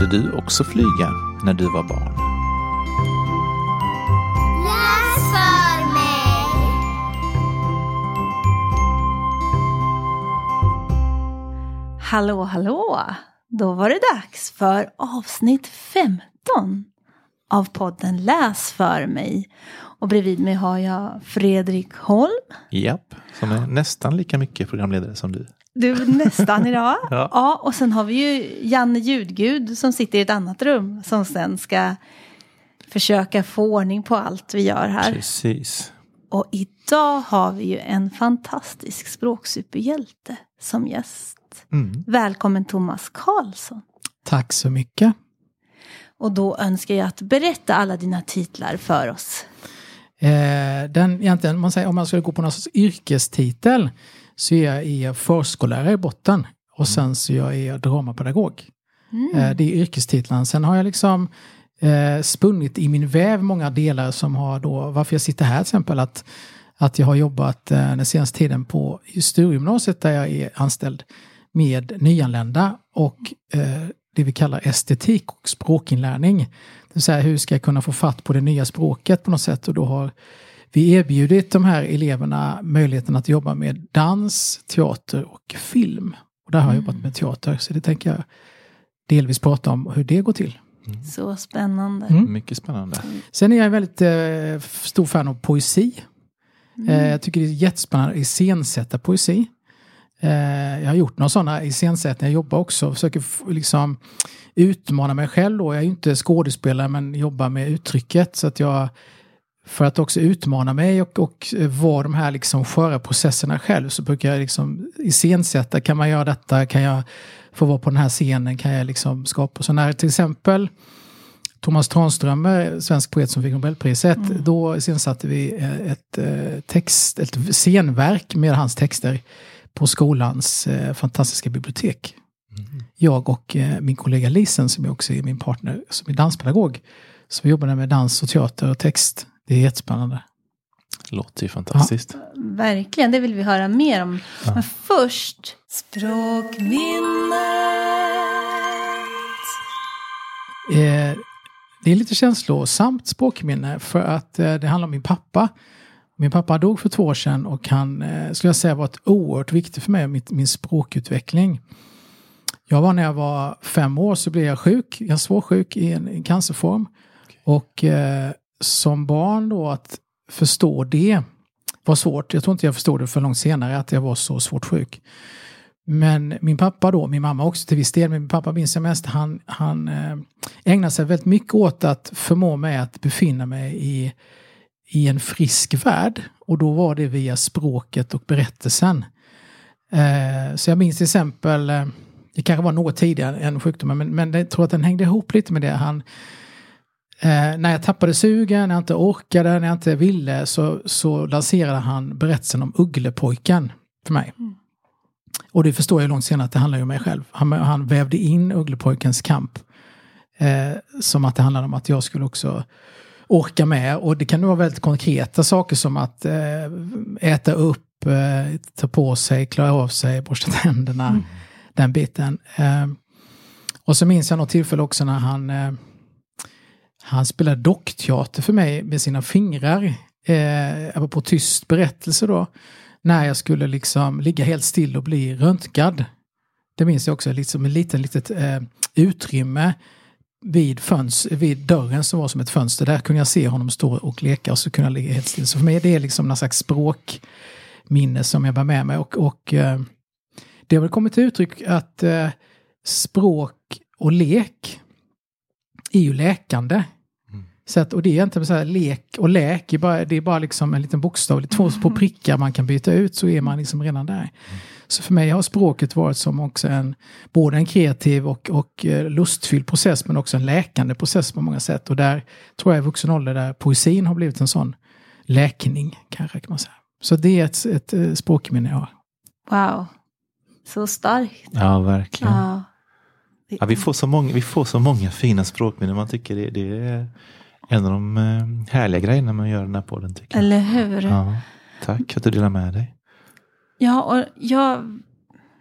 Kunde du också flyga när du var barn? Läs för mig. Hallå, hallå! Då var det dags för avsnitt 15 av podden Läs för mig. Och bredvid mig har jag Fredrik Holm. Japp, som är nästan lika mycket programledare som du. Du är nästan idag. Ja. ja, och sen har vi ju Janne Ljudgud som sitter i ett annat rum som sen ska försöka få ordning på allt vi gör här. Precis. Och idag har vi ju en fantastisk språksuperhjälte som gäst. Mm. Välkommen Thomas Karlsson. Tack så mycket. Och då önskar jag att berätta alla dina titlar för oss. Eh, den, egentligen, man säger, om man skulle gå på någon sorts yrkestitel så är jag är förskollärare i botten och sen så jag är jag dramapedagog. Eh, det är yrkestitlarna. Sen har jag liksom eh, spunnit i min väv många delar som har då, varför jag sitter här till exempel, att, att jag har jobbat eh, den senaste tiden på Sturegymnasiet där jag är anställd med nyanlända och eh, det vi kallar estetik och språkinlärning. Det vill säga hur ska jag kunna få fatt på det nya språket på något sätt och då har vi erbjudit de här eleverna möjligheten att jobba med dans, teater och film. Och där har jag jobbat med teater så det tänker jag delvis prata om hur det går till. Så spännande. Mm. Mycket spännande. Sen är jag väldigt eh, stor fan av poesi. Eh, jag tycker det är jättespännande att iscensätta poesi. Eh, jag har gjort några sådana iscensättningar, jag jobbar också och försöker liksom utmana mig själv då. Jag är ju inte skådespelare men jobbar med uttrycket så att jag för att också utmana mig och, och eh, vara de här liksom sköra processerna själv så brukar jag liksom iscensätta, kan man göra detta, kan jag få vara på den här scenen, kan jag liksom skapa. Så när till exempel Thomas Tranströmer, svensk poet som fick Nobelpriset, då iscensatte vi eh, ett, eh, text, ett scenverk med hans texter på skolans eh, fantastiska bibliotek. Jag och eh, min kollega Lisen som är också är min partner som är danspedagog. Så vi jobbade med dans och teater och text. Det är jättespännande. Låter ju fantastiskt. Verkligen, det vill vi höra mer om. Men först Språkminnet. Eh, det är lite känslosamt språkminne för att eh, det handlar om min pappa. Min pappa dog för två år sedan och han eh, skulle jag säga varit oerhört viktig för mig och min språkutveckling. Jag var när jag var fem år så blev jag sjuk, jag var svårsjuk i en, en cancerform. Och eh, som barn då att förstå det var svårt. Jag tror inte jag förstod det för långt senare att jag var så svårt sjuk. Men min pappa då, min mamma också till viss del, men min pappa minns jag mest, han, han eh, ägnade sig väldigt mycket åt att förmå mig att befinna mig i, i en frisk värld. Och då var det via språket och berättelsen. Eh, så jag minns till exempel, eh, det kanske var något tidigare än sjukdomen, men, men jag tror att den hängde ihop lite med det. Han, eh, när jag tappade sugen, när jag inte orkade, när jag inte ville, så, så lanserade han berättelsen om Ugglepojken för mig. Och det förstår jag långt senare att det handlar om mig själv. Han, han vävde in Ugglepojkens kamp. Eh, som att det handlade om att jag skulle också orka med. Och det kan vara väldigt konkreta saker som att eh, äta upp, eh, ta på sig, klara av sig, borsta tänderna. Den biten. Eh, och så minns jag något tillfälle också när han, eh, han spelade dockteater för mig med sina fingrar. Eh, på tyst berättelse då. När jag skulle liksom ligga helt still och bli röntgad. Det minns jag också, liksom ett litet, litet eh, utrymme vid, föns, vid dörren som var som ett fönster. Där kunde jag se honom stå och leka och så kunde jag ligga helt still. Så för mig är det liksom någon slags språkminne som jag bär med mig. Och, och eh, det har väl kommit till uttryck att eh, språk och lek är ju läkande. Så att, och det är inte så här, lek och läk, är bara, det är bara liksom en liten bokstav, två på prickar man kan byta ut så är man liksom redan där. Så för mig har språket varit som också en, både en kreativ och, och eh, lustfylld process men också en läkande process på många sätt. Och där tror jag i vuxen ålder där poesin har blivit en sån läkning kanske kan man säga. Så det är ett, ett, eh, språkminne jag har. Wow, så starkt. Ja, verkligen. Ja. Ja, vi, får så många, vi får så många fina språkminnen. Man tycker det, det är en av de eh, härliga grejerna man gör den här podden. Tycker jag. Eller hur? Ja. Ja, tack att du delar med dig. och jag...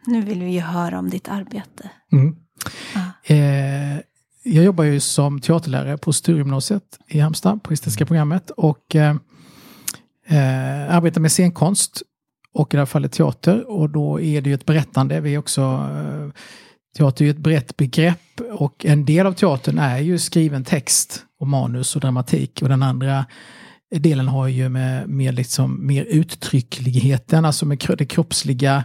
Nu vill vi ju höra om ditt arbete. Mm. Ja. Eh, jag jobbar ju som teaterlärare på Sturegymnasiet i Halmstad på estetiska programmet och eh, eh, arbetar med scenkonst och i det här fallet teater och då är det ju ett berättande. Vi är också eh, Teater är ju ett brett begrepp och en del av teatern är ju skriven text och manus och dramatik och den andra delen har ju med, med liksom mer uttryckligheten, alltså med det kroppsliga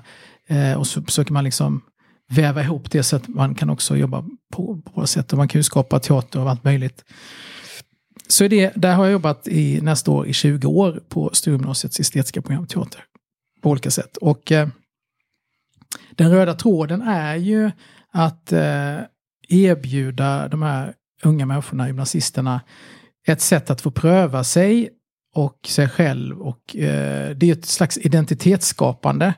eh, och så försöker man liksom väva ihop det så att man kan också jobba på, på våra sätt och man kan ju skapa teater av allt möjligt. Så det, där har jag jobbat i nästa år i 20 år på Sturegymnasiets estetiska program teater. På olika sätt. Och eh, den röda tråden är ju att eh, erbjuda de här unga människorna, gymnasisterna, ett sätt att få pröva sig och sig själv. Och eh, det är ett slags identitetsskapande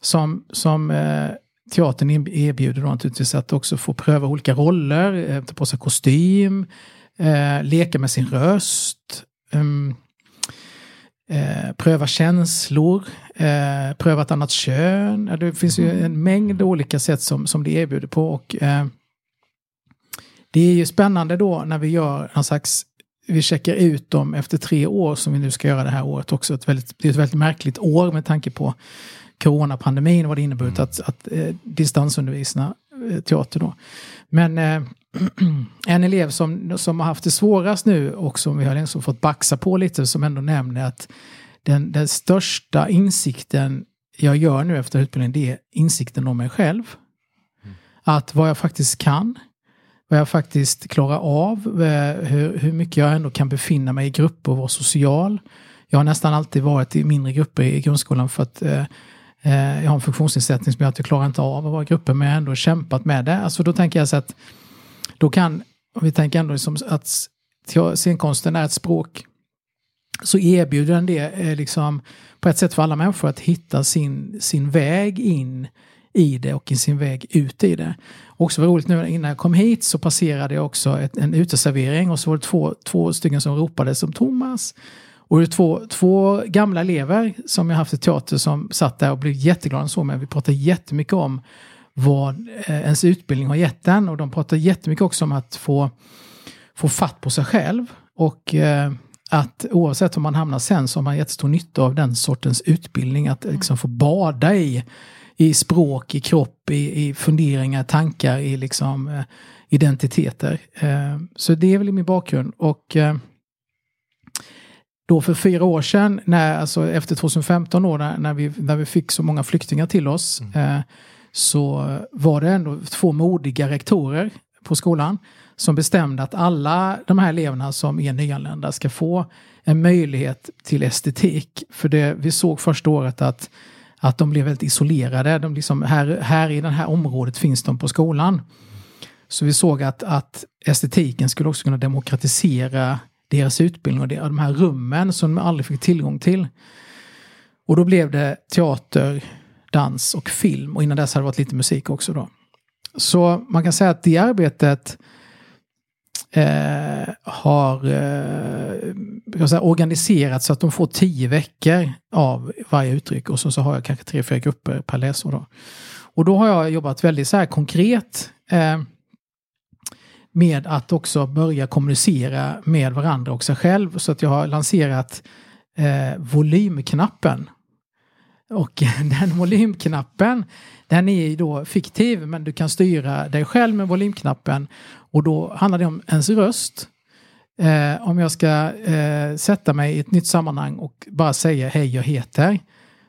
som, som eh, teatern erbjuder då naturligtvis att också få pröva olika roller, eh, ta på sig kostym, eh, leka med sin röst, um, eh, pröva känslor, eh, pröva ett annat kön. Det finns ju en mängd olika sätt som, som det erbjuder på. Och, eh, det är ju spännande då när vi gör någon slags vi checkar ut dem efter tre år som vi nu ska göra det här året också. Ett väldigt, det är ett väldigt märkligt år med tanke på coronapandemin och vad det inneburit mm. att, att eh, distansundervisa eh, teater då. Men eh, en elev som, som har haft det svårast nu och som vi har liksom fått baxa på lite som ändå nämner att den, den största insikten jag gör nu efter utbildningen det är insikten om mig själv. Mm. Att vad jag faktiskt kan, vad jag faktiskt klarar av, eh, hur, hur mycket jag ändå kan befinna mig i grupper och vara social. Jag har nästan alltid varit i mindre grupper i grundskolan för att eh, eh, jag har en funktionsnedsättning som gör att jag klarar inte av att vara i grupper men jag har ändå kämpat med det. Alltså då tänker jag så att då kan, om vi tänker ändå liksom att scenkonsten är ett språk, så erbjuder den det eh, liksom på ett sätt för alla människor att hitta sin, sin väg in i det och i sin väg ut i det. Också var roligt nu innan jag kom hit så passerade jag också ett, en uteservering och så var det två, två stycken som ropade som Thomas. Och det är två, två gamla elever som jag haft i teater som satt där och blev jätteglada och så men vi pratade jättemycket om vad eh, ens utbildning har gett en. Och de pratade jättemycket också om att få, få fatt på sig själv. Och eh, att oavsett om man hamnar sen så har man jättestor nytta av den sortens utbildning. Att liksom få bada i, i språk, i kropp, i, i funderingar, tankar, i liksom eh, identiteter. Eh, så det är väl min bakgrund. Och eh, då för fyra år sedan, när, alltså efter 2015 år, när, när, vi, när vi fick så många flyktingar till oss, mm. eh, så var det ändå två modiga rektorer på skolan som bestämde att alla de här eleverna som är nyanlända ska få en möjlighet till estetik. För det, vi såg första året att, att de blev väldigt isolerade. De liksom, här, här i det här området finns de på skolan. Så vi såg att, att estetiken skulle också kunna demokratisera deras utbildning och de här rummen som de aldrig fick tillgång till. Och då blev det teater, dans och film. Och innan dess hade det varit lite musik också då. Så man kan säga att det arbetet eh, har eh, säga, organiserat så att de får tio veckor av varje uttryck och så, så har jag kanske tre, fyra grupper per läsår. Då. Och då har jag jobbat väldigt så här konkret eh, med att också börja kommunicera med varandra och sig själv. Så att jag har lanserat eh, volymknappen. Och den volymknappen, den är ju då fiktiv men du kan styra dig själv med volymknappen. Och då handlar det om ens röst. Eh, om jag ska eh, sätta mig i ett nytt sammanhang och bara säga hej jag heter.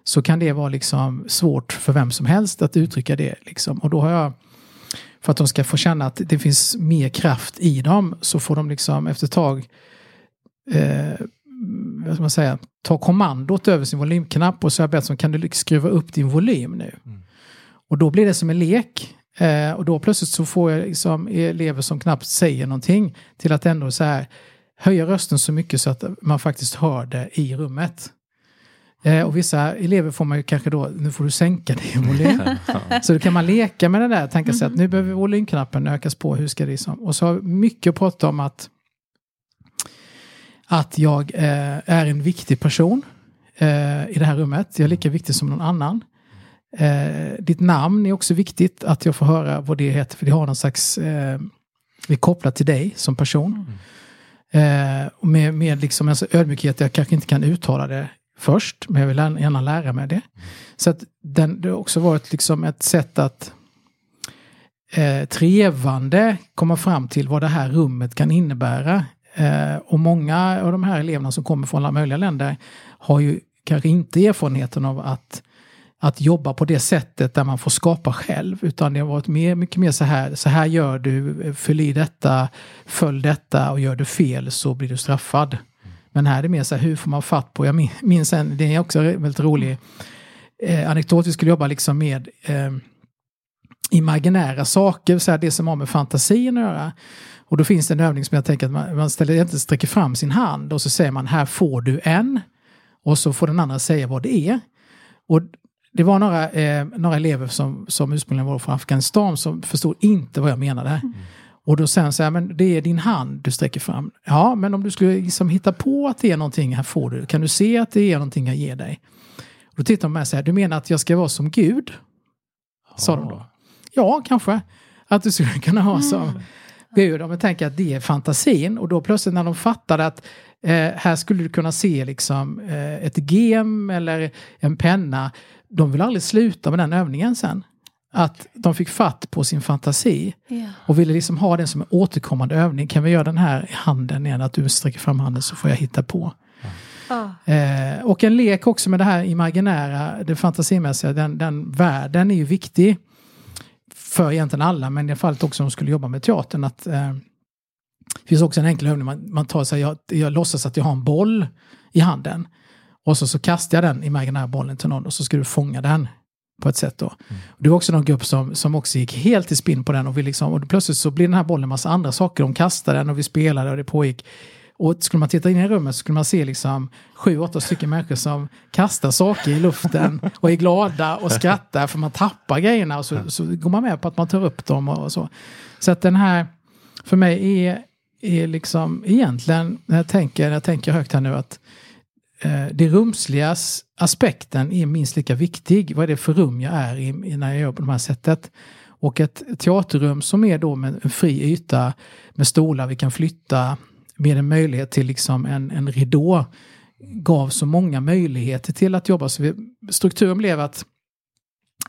Så kan det vara liksom svårt för vem som helst att uttrycka det. Liksom. Och då har jag, för att de ska få känna att det finns mer kraft i dem, så får de liksom efter ett tag eh, vad ska man säga, ta kommandot över sin volymknapp och så har jag bett kan du skruva upp din volym nu? Mm. Och då blir det som en lek. Eh, och då plötsligt så får jag liksom elever som knappt säger någonting till att ändå så här höja rösten så mycket så att man faktiskt hör det i rummet. Eh, och vissa elever får man ju kanske då, nu får du sänka din volym. så då kan man leka med det där, tänka sig att nu behöver volymknappen ökas på, hur ska det liksom? Och så har mycket att prata om att att jag eh, är en viktig person eh, i det här rummet. Jag är lika viktig som någon annan. Eh, ditt namn är också viktigt, att jag får höra vad det heter, för det har någon slags eh, är kopplat till dig som person. Eh, med, med liksom en ödmjukhet, jag kanske inte kan uttala det först, men jag vill gärna lära mig det. Så att den, det har också varit liksom ett sätt att eh, trevande komma fram till vad det här rummet kan innebära. Eh, och många av de här eleverna som kommer från alla möjliga länder har ju kanske inte erfarenheten av att, att jobba på det sättet där man får skapa själv. Utan det har varit mer, mycket mer så här, så här gör du, fyll i detta, följ detta och gör du fel så blir du straffad. Men här är det mer så här, hur får man fatt på, jag minns en, det är också väldigt rolig eh, anekdot, vi skulle jobba liksom med eh, imaginära saker, så här, det som har med fantasin att göra. Och då finns det en övning som jag tänker att man, man ställer, sträcker fram sin hand och så säger man här får du en. Och så får den andra säga vad det är. Och det var några, eh, några elever som, som ursprungligen var från Afghanistan som förstod inte vad jag menade. Och då han så här, men det är din hand du sträcker fram. Ja, men om du skulle liksom hitta på att det är någonting, här får du. Kan du se att det är någonting jag ger dig? Och då tittar de med så här, du menar att jag ska vara som Gud? Sa de då. Ja, kanske. Att du skulle kunna ha som Gud. Om jag tänker att det är fantasin. Och då plötsligt när de fattade att eh, här skulle du kunna se liksom eh, ett gem eller en penna. De vill aldrig sluta med den övningen sen. Att de fick fatt på sin fantasi. Ja. Och ville liksom ha den som en återkommande övning. Kan vi göra den här i handen igen? Att du sträcker fram handen så får jag hitta på. Ah. Eh, och en lek också med det här imaginära, det fantasimässiga, den, den världen är ju viktig för egentligen alla, men i fallet också om de skulle jobba med teatern. Att, eh, det finns också en enkel övning, man, man tar sig, jag, jag låtsas att jag har en boll i handen. Och så, så kastar jag den imaginära bollen till någon och så ska du fånga den på ett sätt då. Och det var också någon grupp som, som också gick helt i spinn på den och, vi liksom, och plötsligt så blir den här bollen en massa andra saker. De kastade den och vi spelade och det pågick. Och skulle man titta in i rummet så skulle man se liksom sju, åtta stycken människor som kastar saker i luften och är glada och skrattar för man tappar grejerna och så, så går man med på att man tar upp dem och, och så. Så att den här, för mig är, är liksom egentligen, när jag tänker, när jag tänker högt här nu att Eh, det rumsliga aspekten är minst lika viktig. Vad är det för rum jag är i, i när jag gör på det här sättet? Och ett teaterrum som är då med en fri yta med stolar vi kan flytta med en möjlighet till liksom en, en ridå gav så många möjligheter till att jobba. Så vi, strukturen blev att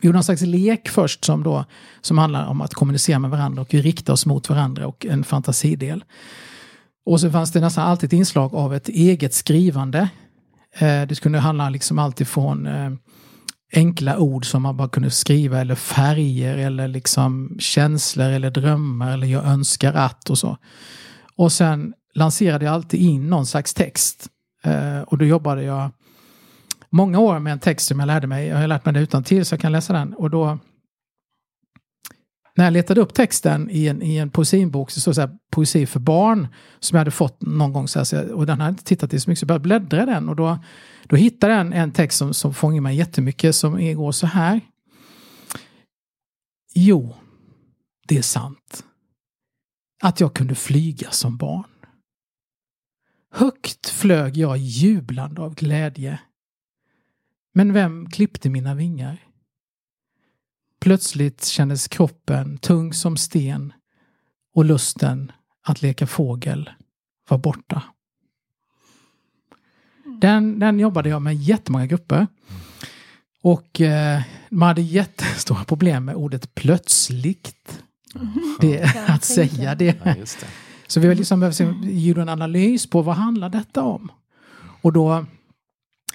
vi gjorde någon slags lek först som, då, som handlar om att kommunicera med varandra och vi riktar oss mot varandra och en fantasidel. Och så fanns det nästan alltid ett inslag av ett eget skrivande. Eh, det kunde handla liksom alltifrån eh, enkla ord som man bara kunde skriva eller färger eller liksom känslor eller drömmar eller jag önskar att och så. Och sen lanserade jag alltid in någon slags text. Eh, och då jobbade jag många år med en text som jag lärde mig. Jag har lärt mig det utan till så jag kan läsa den. Och då när jag letade upp texten i en, i en poesibok så stod det så här, poesi för barn som jag hade fått någon gång. Så här, så jag, och den hade jag inte tittat i så mycket så jag började bläddra i den och då, då hittade jag en, en text som, som fångade mig jättemycket som går så här. Jo, det är sant. Att jag kunde flyga som barn. Högt flög jag jublande av glädje. Men vem klippte mina vingar? Plötsligt kändes kroppen tung som sten och lusten att leka fågel var borta. Den, den jobbade jag med jättemånga grupper. Och eh, man hade jättestora problem med ordet plötsligt. Det, Kan jag att säga det. Ja, just det. Så vi har liksom behövt se- gjort en analys på vad handlar detta om? Och då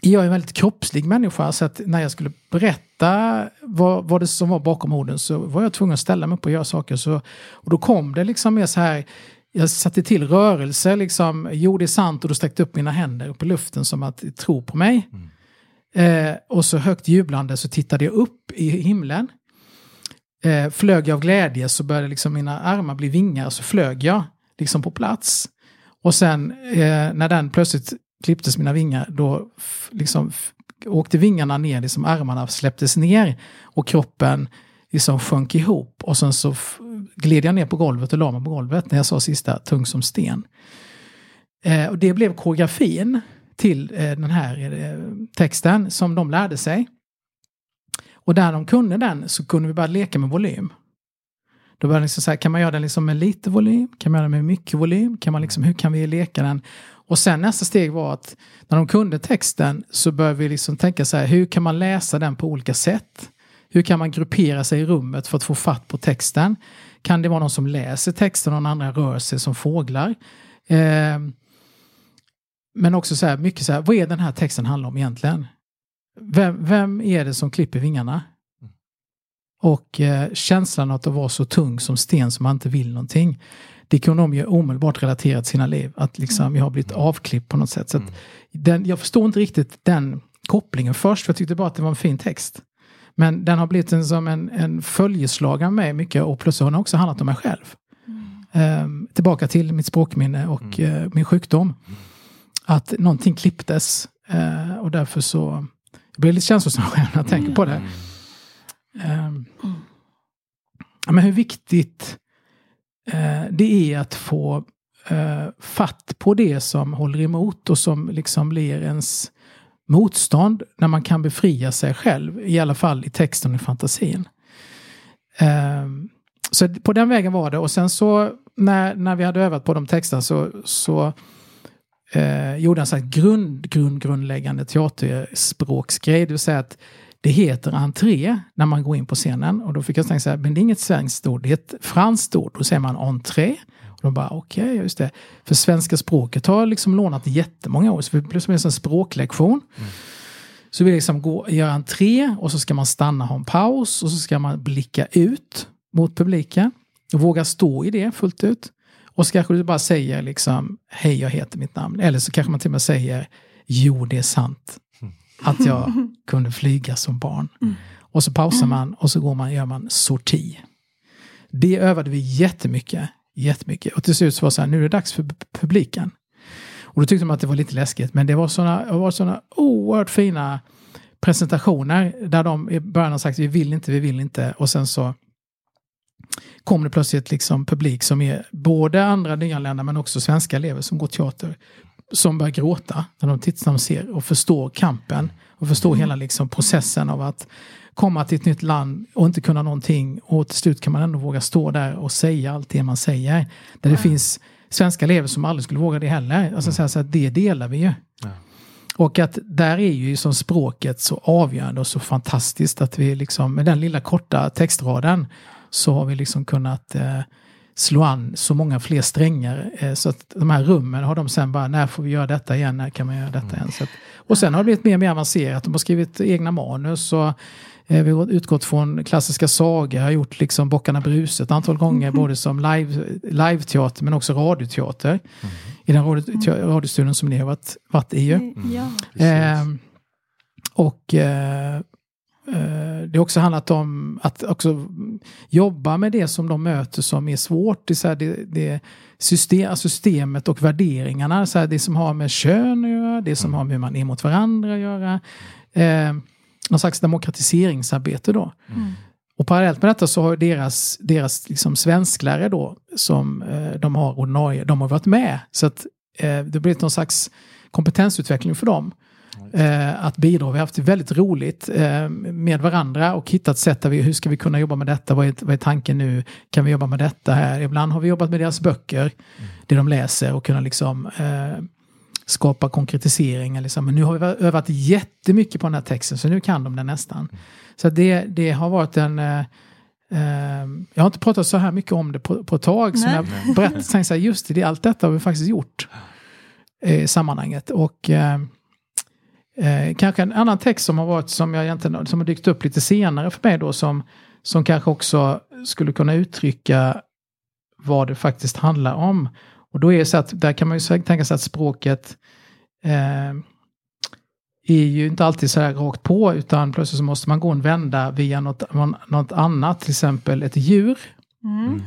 jag är en väldigt kroppslig människa så att när jag skulle berätta vad, vad det som var bakom orden så var jag tvungen att ställa mig upp och göra saker. Så, och då kom det liksom mer så här, jag satte till rörelse liksom, jo det är sant och då sträckte upp mina händer upp i luften som att tro på mig. Eh, och så högt jublande så tittade jag upp i himlen. Eh, flög jag av glädje så började liksom mina armar bli vingar så flög jag liksom på plats. Och sen eh, när den plötsligt klipptes mina vingar då liksom åkte vingarna ner, liksom armarna släpptes ner och kroppen liksom sjönk ihop. Och sen så gled jag ner på golvet och la mig på golvet när jag sa sista tung som sten. Eh, och det blev koreografin till eh, den här eh, texten som de lärde sig. Och där de kunde den så kunde vi börja leka med volym. Då började liksom så här, kan man göra den liksom med lite volym? Kan man göra den med mycket volym? Kan man liksom, hur kan vi leka den? Och sen nästa steg var att när de kunde texten så började vi liksom tänka så här, hur kan man läsa den på olika sätt? Hur kan man gruppera sig i rummet för att få fatt på texten? Kan det vara någon som läser texten och någon andra rör sig som fåglar? Eh, men också så här, mycket så här, vad är den här texten handlar om egentligen? Vem, vem är det som klipper vingarna? Och eh, känslan att vara så tung som sten som man inte vill någonting. Det kunde de ju omedelbart relatera till sina liv. Att liksom jag har blivit avklippt på något sätt. Så att den, jag förstår inte riktigt den kopplingen först. För jag tyckte bara att det var en fin text. Men den har blivit en, som en, en följeslagare med mig mycket. Och plus har den också handlat om mig själv. Ehm, tillbaka till mitt språkminne och eh, min sjukdom. Att någonting klipptes. Eh, och därför så jag blir lite känslosam själv när jag tänker på det. Ja, men hur viktigt eh, det är att få eh, fatt på det som håller emot och som liksom blir ens motstånd när man kan befria sig själv, i alla fall i texten och i fantasin. Eh, så på den vägen var det och sen så när, när vi hade övat på de texterna så, så eh, gjorde en så här grund, grund, grundläggande teaterspråksgrej. Det vill säga att det heter entré när man går in på scenen. Och då fick jag tänka så här, men det är inget svenskt ord, det är ett franskt ord. Då säger man entré. Och då bara, okej, okay, just det. För svenska språket har liksom lånat jättemånga år, så det blev som en språklektion. Mm. Så vi liksom går, gör entré och så ska man stanna, ha en paus och så ska man blicka ut mot publiken. Och våga stå i det fullt ut. Och så kanske du bara säger liksom, hej jag heter mitt namn. Eller så kanske man till och med säger, jo det är sant. Att jag kunde flyga som barn. Och så pausar man och så går man, gör man sorti. Det övade vi jättemycket. Jättemycket. Och till slut så var det så här, nu är det dags för publiken. Och då tyckte man att det var lite läskigt. Men det var sådana, det var såna oerhört fina presentationer. Där de i början har sagt vi vill inte, vi vill inte. Och sen så kom det plötsligt liksom publik som är både andra nyanlända men också svenska elever som går teater. Som börjar gråta när de tittar och ser och förstår kampen. Och förstår mm. hela liksom processen av att komma till ett nytt land och inte kunna någonting. Och till slut kan man ändå våga stå där och säga allt det man säger. Där det finns svenska elever som aldrig skulle våga det heller. Alltså mm. så att det delar vi ju. Och att där är ju som språket så avgörande och så fantastiskt att vi liksom med den lilla korta textraden så har vi liksom kunnat eh, slå an så många fler strängar. Eh, så att de här rummen har de sen bara, när får vi göra detta igen, när kan man göra detta igen? Så att, och sen har det blivit mer och mer avancerat, de har skrivit egna manus och eh, vi har utgått från klassiska sagor, har gjort liksom Bockarna Bruse ett antal gånger, mm. både som live, live-teater men också radioteater. Mm. I den radio, radiostudion som ni har varit, varit i ju. Mm. Ja. Eh, och Eh, det har också handlat om att också jobba med det som de möter som är svårt. Det, här, det, det system, systemet och värderingarna. Så det som har med kön att göra, det som har med hur man är mot varandra att göra. Eh, någon slags demokratiseringsarbete då. Mm. Och parallellt med detta så har deras, deras liksom svensklärare då, som eh, de har ordinarie, de har varit med. Så att eh, det har blivit någon slags kompetensutveckling för dem eh, att bidra. Vi har haft väldigt roligt eh, med varandra och hittat sätt där vi, hur ska vi kunna jobba med detta? Vad är, vad är tanken nu? Kan vi jobba med detta här? Ibland har vi jobbat med deras böcker, mm. det de läser och kunna liksom eh, skapa konkretiseringar. Liksom. Men nu har vi övat jättemycket på den här texten så nu kan de den nästan. Mm. Så det, det har varit en uh, jag har inte pratat så här mycket om det på, på ett tag. Som jag berättade, just det, allt detta har vi faktiskt gjort i sammanhanget. Och Eh, kanske en annan text som har varit som jag egentligen som har dykt upp lite senare för mig då som, som kanske också skulle kunna uttrycka vad det faktiskt handlar om. Och då är det så att där kan man ju tänka sig att språket eh, är ju inte alltid så här rakt på utan plötsligt så måste man gå en vända via något, något annat, till exempel ett djur. Mm.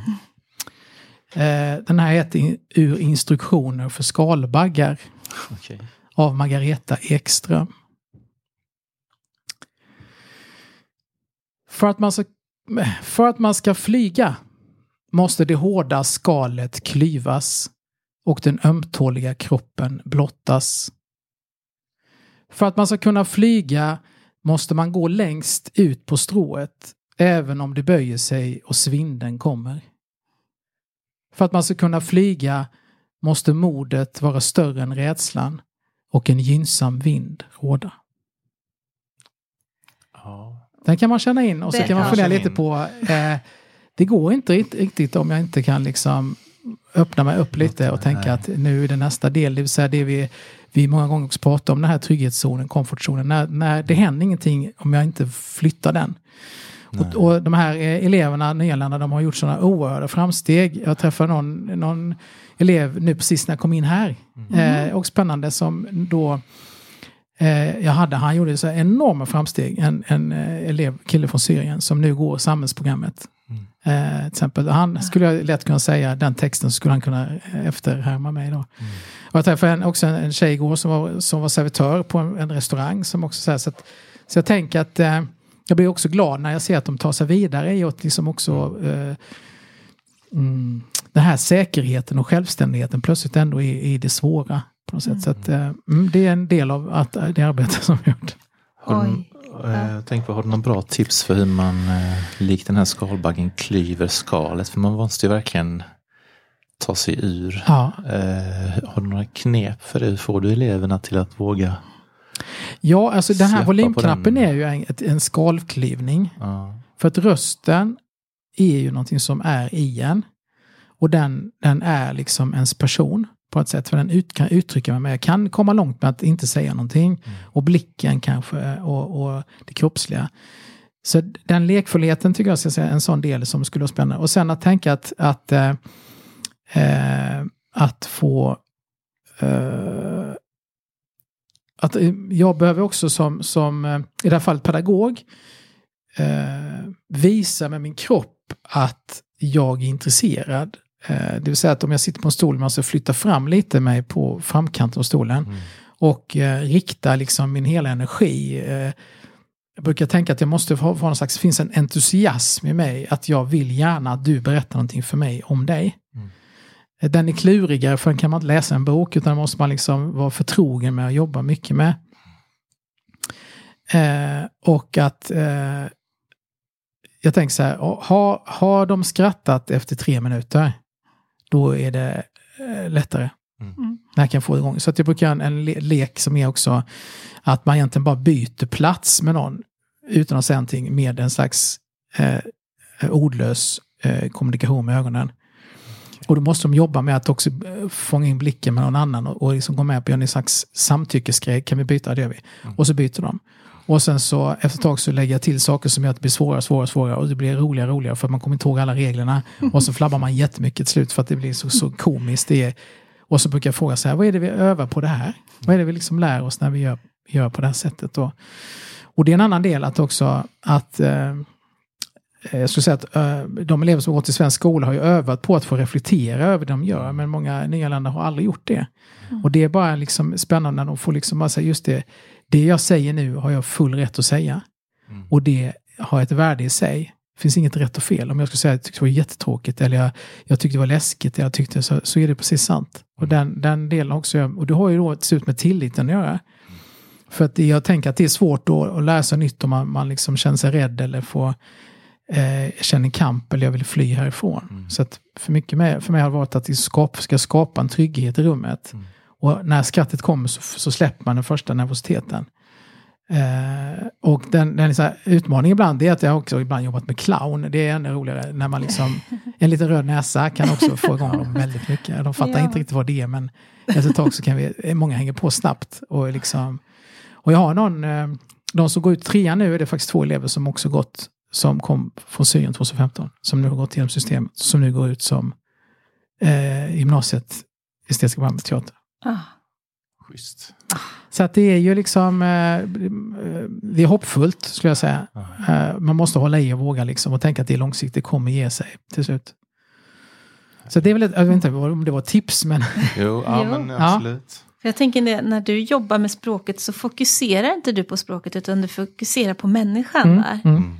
Eh, den här heter Ur instruktioner för skalbaggar. Okay av Margareta Ekström. För att man ska, för att man ska flyga måste det hårda skalet klyvas och den ömtåliga kroppen blottas. För att man ska kunna flyga måste man gå längst ut på strået även om det böjer sig och svinden kommer. För att man ska kunna flyga måste modet vara större än rädslan och en gynnsam vind råda. Ja. Den kan man känna in och så Det kan man fundera lite in. på, eh, det går inte rikt- riktigt om jag inte kan liksom öppna mig upp lite och tänka att nu är det nästa del, det vill säga det vi, vi många gånger också pratar om, den här trygghetszonen, komfortzonen, när, när det händer ingenting om jag inte flyttar den. Och, och de här eh, eleverna, nyanlända, de har gjort sådana oerhörda framsteg. Jag träffade någon, någon elev nu precis när jag kom in här. Eh, och spännande som då eh, jag hade, han gjorde så enorma framsteg. En, en eh, elev, kille från Syrien som nu går samhällsprogrammet. Eh, till exempel, han skulle jag lätt kunna säga den texten så skulle han kunna eh, efterhärma mig då. Och jag träffade en, också en, en tjej igår som var, som var servitör på en, en restaurang som också så, här, så, att, så jag tänker att eh, jag blir också glad när jag ser att de tar sig vidare i att liksom också eh, mm, den här säkerheten och självständigheten plötsligt ändå är, är det svåra. På något sätt. Så att, eh, mm, det är en del av att, det arbete som vi gjort. Har du, Oj. eh, tänk på, har du några bra tips för hur man eh, likt den här skalbaggen klyver skalet? För man måste ju verkligen ta sig ur. Ja. Eh, har du några knep för det? Hur får du eleverna till att våga? Ja, alltså den här volymknappen den. är ju en, en skalklyvning. Ja. För att rösten är ju någonting som är i en. Och den, den är liksom ens person på ett sätt. För den ut, kan uttrycka mig med. Jag kan komma långt med att inte säga någonting. Och blicken kanske och, och det kroppsliga. Så den lekfullheten tycker jag ska säga en sån del som skulle vara spännande. Och sen att tänka att, att, eh, eh, att få eh, att eh, jag behöver också som, som eh, i det här fallet pedagog eh, visa med min kropp att jag är intresserad. Eh, det vill säga att om jag sitter på en stol måste jag flytta fram lite mig på framkanten av stolen Mm. och eh, rikta liksom min hela energi. Eh, jag brukar tänka att jag måste ha, ha någon slags, det finns en entusiasm i mig att jag vill gärna att du berättar någonting för mig om dig. Mm. Eh, Den är klurigare för den kan man inte läsa en bok utan den måste man liksom vara förtrogen med och jobba mycket med. Eh, och att eh, jag tänker så här, har, har de skrattat efter tre minuter, då är det eh, lättare. Mm. När jag kan få igång. Så att jag brukar göra en le lek som är också att man egentligen bara byter plats med någon utan att säga någonting med en slags eh, ordlös eh, kommunikation med ögonen. Och då måste de jobba med att också eh, fånga in blicken med någon annan och, och liksom gå med på en slags samtyckesgrej. Kan vi byta? Det gör vi. Och så byter de. Och sen så efter ett tag så lägger jag till saker som gör att det blir svårare, svårare, svårare och det blir roligare, roligare för att man kommer inte ihåg alla reglerna. Och så flabbar man jättemycket till slut för att det blir så, så komiskt. Det är, och så brukar jag fråga så här, vad är det vi övar på det här? Vad är det vi liksom lär oss när vi gör, gör på det här sättet då? Och det är en annan del att också att eh, jag skulle säga att eh, de elever som går till svensk skola har ju övat på att få reflektera över det de gör, men många nyanlända har aldrig gjort det. Och det är bara liksom spännande när de får liksom just det, det jag säger nu har jag full rätt att säga. Mm. Och det har ett värde i sig. Det finns inget rätt och fel. Om jag skulle säga att jag tyckte det var jättetråkigt eller jag, jag tyckte det var läskigt, jag tyckte så, så är det precis sant. Och den, den delen också, och det har ju då till slut med tilliten att göra. För att jag tänker att det är svårt att lära sig nytt om man, man liksom känner sig rädd eller får eh, känner kamp eller jag vill fly härifrån. Så att för, mycket med, för mig har det varit att skap, ska skapa en trygghet i rummet. Och när skrattet kommer så, så släpper man den första nervositeten. Eh, och den, den här, utmaningen ibland är att jag också ibland jobbat med clown. Det är ännu roligare när man liksom, en liten röd näsa kan också få igång dem väldigt mycket. De fattar Ja. inte riktigt vad det är men efter ett tag så kan vi, många hänger på snabbt. Och, liksom, och jag har någon, eh, de som går ut trean nu är det faktiskt två elever som också gått, som kom från Syrien 2015, som nu har gått igenom systemet, som nu går ut som eh, gymnasiet, estetiska programmet teater. Ah. Schysst. Så att det är ju liksom, eh, det är hoppfullt skulle jag säga. Eh, man måste hålla i och våga liksom och tänka att det långsiktigt kommer ge sig till slut. Så det är väl, ett, jag vet inte om det var tips men Jo, ja, men Ja. absolut. För jag tänker när du jobbar med språket så fokuserar inte du på språket utan du fokuserar på människan Mm, där. mm. Mm.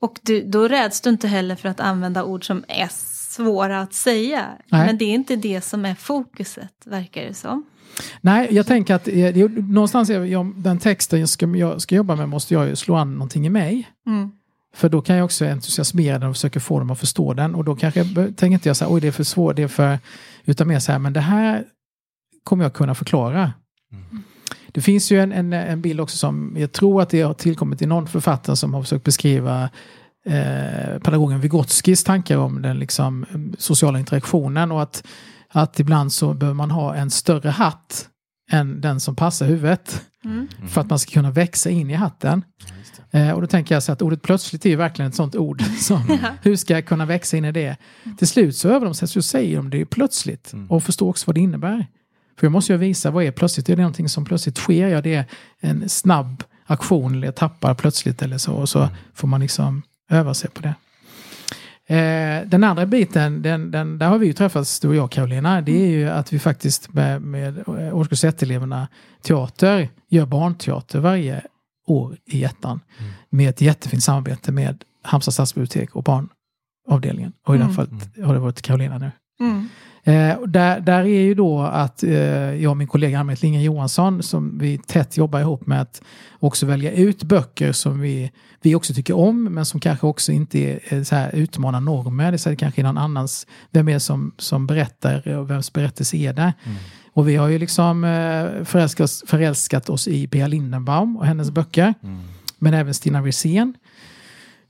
Och du, då räds du inte heller för att använda ord som är svåra att säga. Nej. Men det är inte det som är fokuset, verkar det som. Nej, jag tänker att eh, någonstans är jag, den texten jag ska, jag ska jobba med måste jag ju slå an någonting i mig. Mm. För då kan jag också entusiasmera den och försöka få dem att förstå den. Och då kanske tänker inte jag så här, oj det är för svårt, det är för... Utan mer så här, men det här kommer jag kunna förklara. Mm. Det finns ju en, en, en, bild också som jag tror att det har tillkommit i någon författare som har försökt beskriva eh, pedagogen Vygotskis tankar om den liksom, sociala interaktionen och att, att ibland så behöver man ha en större hatt än den som passar huvudet. Mm. För att man ska kunna växa in i hatten. Eh, och då tänker jag så att ordet plötsligt är verkligen ett sånt ord. Som, hur ska jag kunna växa in i det? Till slut så översätts och säger de det plötsligt. Mm. Och förstår också vad det innebär. För jag måste ju visa vad är plötsligt. Är det någonting som plötsligt sker? Ja, det är en snabb aktion eller jag tappar plötsligt eller så. Och så mm. får man liksom öva sig på det. Eh, den andra biten, den, den, där har vi ju träffats du och jag Karolina. Det är ju att vi faktiskt med, med eh, årskurs 1-eleverna teater gör barnteater varje år i ettan. Mm. Med ett jättefint samarbete med Halmstad stadsbibliotek och barnavdelningen. Och i mm. det här fallet har det varit Karolina nu. Mm. Eh, där, där är ju då att eh, jag och min kollega Ann-Britt Lingen Johansson som vi tätt jobbar ihop med att också välja ut böcker som vi, vi också tycker om men som kanske också inte är, så här utmanar normer. Det är kanske någon annans, vem är det som, som berättar och vems berättelse är det? Mm. Och vi har ju liksom eh, förälskat, förälskat oss i Pia Lindenbaum och hennes böcker. Mm. Men även Stina Wirsén.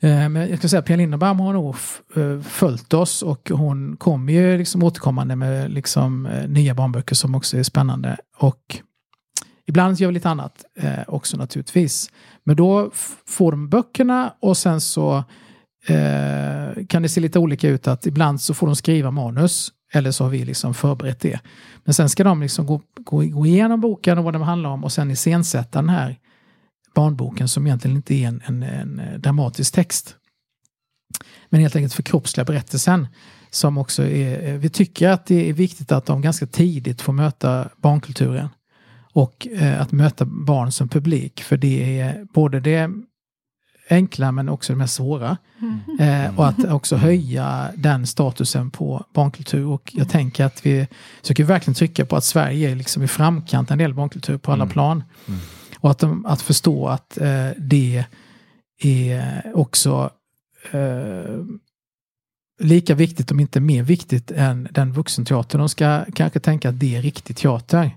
Eh, men jag ska säga att Pia Lindenbaum har nog eh, följt oss och hon kommer ju liksom återkommande med liksom eh, nya barnböcker som också är spännande. Och ibland gör vi lite annat också naturligtvis. Men då får de böckerna och sen så kan det se lite olika ut att ibland så får de skriva manus eller så har vi liksom förberett det. Men sen ska de liksom gå, gå, gå igenom boken och vad den handlar om och sen iscensätta den här barnboken som egentligen inte är en, en, en dramatisk text. Men helt enkelt förkroppsliga berättelsen. Som också är, vi tycker att det är viktigt att de ganska tidigt får möta barnkulturen. Och eh, att möta barn som publik. För det är både det enkla men också det mest svåra. Mm. Eh, och att också höja den statusen på barnkultur. Och jag tänker att vi försöker verkligen trycka på att Sverige är liksom i framkant när det gäller barnkultur på alla mm. plan. Mm. Och att, de, att förstå att eh, det är också eh, lika viktigt, om inte mer viktigt, än den vuxenteater. De ska kanske tänka att det är riktig teater.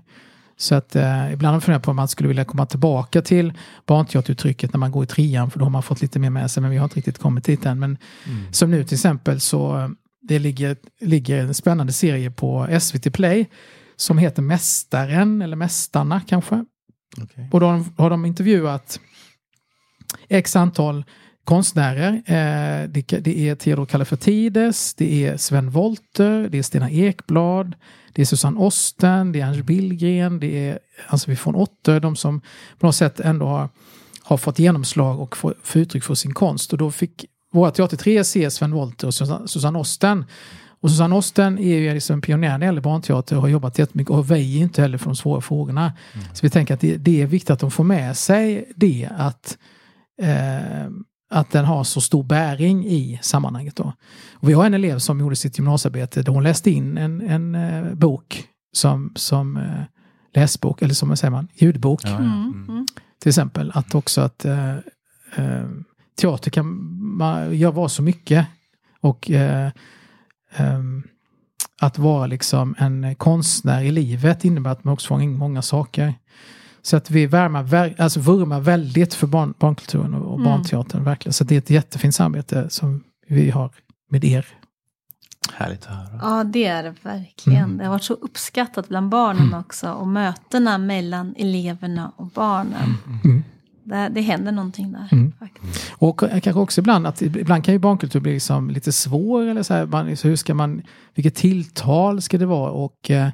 Så att eh, ibland funderar jag på om man skulle vilja komma tillbaka till barnteateruttrycket när man går i trean för då har man fått lite mer med sig men vi har inte riktigt kommit dit än. Men mm. som nu till exempel så det ligger, ligger en spännande serie på SVT Play som heter Mästaren eller Mästarna kanske. Okay. Och då har de, har de intervjuat x antal konstnärer. Eh, det, det, är Theodor Kallifatides, det är Sven Wollter, det är Stina Ekblad, det är Susanne Osten, det är Anders Billgren, det är Ann-Sofie von Otter, de som på något sätt ändå har, har fått genomslag och få, få uttryck för sin konst. Och då fick våra Teater 3 se Sven Wollter och Susanne Osten. Och Susanne Osten är ju liksom pionjär när det gäller barnteater och har jobbat jättemycket och väjer inte heller för de svåra frågorna. Mm. Så vi tänker att det, det, är viktigt att de får med sig det att eh, att den har så stor bäring i sammanhanget. Då. Och vi har en elev som gjorde sitt gymnasiearbete då hon läste in en, en uh, bok som, som uh, läsbok, eller som säger man, ljudbok. Ja. Mm. Mm. Till exempel att också att uh, teater kan man, gör vara så mycket. Och um, att vara liksom en konstnär i livet innebär att man också får in många saker. Så att vi värmar, alltså vurmar väldigt för barn, barnkulturen och, och mm. barnteatern. Verkligen. Så det är ett jättefint samarbete som vi har med er. Härligt att höra. Ja, det är det verkligen. Mm. Det har varit så uppskattat bland barnen mm. också. Och mötena mellan eleverna och barnen. Mm. Mm. Det, det händer någonting där. Mm. Faktiskt. Och kanske också ibland att ibland kan ju barnkultur bli liksom lite svår. Eller så här, man, så hur ska man, vilket tilltal ska det vara? Och eh,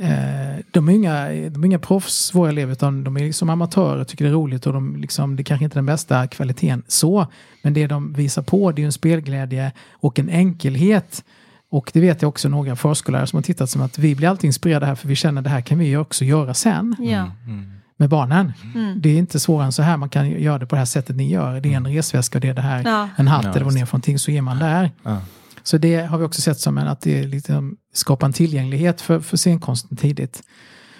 Eh, de, är inga, de är inga proffs, våra elever, utan de är liksom amatörer, tycker det är roligt och de liksom, det kanske inte är den bästa kvaliteten så. Men det de visar på det är en spelglädje och en enkelhet. Och det vet jag också några förskollärare som har tittat som att vi blir alltid inspirerade här för vi känner att det här kan vi också göra sen. Ja. Mm. Mm. Med barnen. Mm. Det är inte svårare än så här, man kan göra det på det här sättet ni gör. Det är en resväska och det är det här, ja. en hatt ja, eller vad det är för någonting, så ger man där. Ja. Så det har vi också sett som en, att det liksom skapar en tillgänglighet för, för scenkonsten tidigt.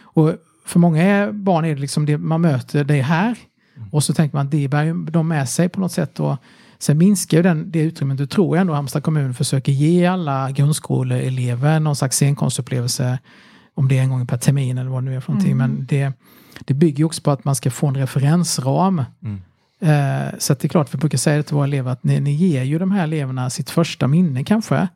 Och för många barn är det liksom det man möter, det här. Och så tänker man, det bär de med sig på något sätt. Och Sen minskar ju den, det utrymmet. Du tror ändå Halmstad kommun försöker ge alla grundskoleelever någon slags scenkonstupplevelse. Om det är en gång per termin eller vad det nu är för någonting. Mm. Men det, det bygger också på att man ska få en referensram. Mm. Eh, så att det är klart, vi brukar säga det till våra elever att ni, ni ger ju de här eleverna sitt första minne kanske.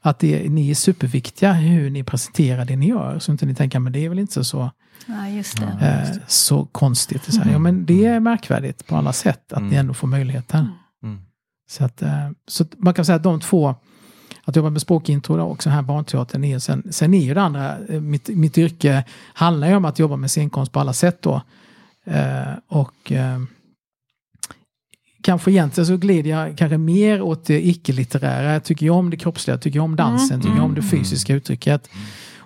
Att det, ni är superviktiga hur ni presenterar det ni gör. Så inte ni tänker, men det är väl inte så, Ja, just det. Ja. eh, så konstigt. Så här, ja, men det är märkvärdigt på alla sätt att ni Mm. ändå får möjligheten. Mm. Så, att, eh, så att man kan säga att de två, att jobba med språkintro och så här barnteatern är, sen, sen är ju det andra, eh, mitt, mitt yrke handlar ju om att jobba med scenkonst på alla sätt då. Eh, och eh, kanske egentligen så glider jag kanske mer åt det icke-litterära. Jag tycker ju om det kroppsliga, jag tycker ju om dansen, tycker jag om det fysiska uttrycket.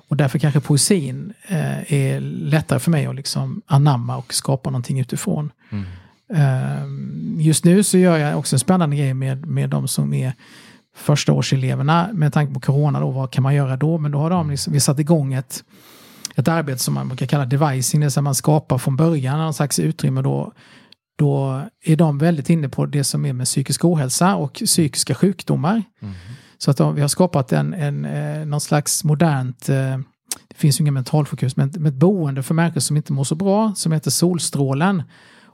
Och därför kanske poesin eh, är lättare för mig att liksom anamma och skapa någonting utifrån. Mm. Ehm, Just nu så gör jag också en spännande grej med, med de som är första årseleverna med tanke på corona. Då, vad kan man göra då? Men då har de liksom, vi satt igång ett, ett arbete som man brukar kalla devising, det säga man skapar från början någon slags utrymme. Då, då är de väldigt inne på det som är med psykisk ohälsa och psykiska sjukdomar. Mm. Så att de, vi har skapat en, en, eh, någon slags modernt, eh, det finns ju inga mentalsjukhus, men men ett boende för människor som inte mår så bra, som heter Solstrålen.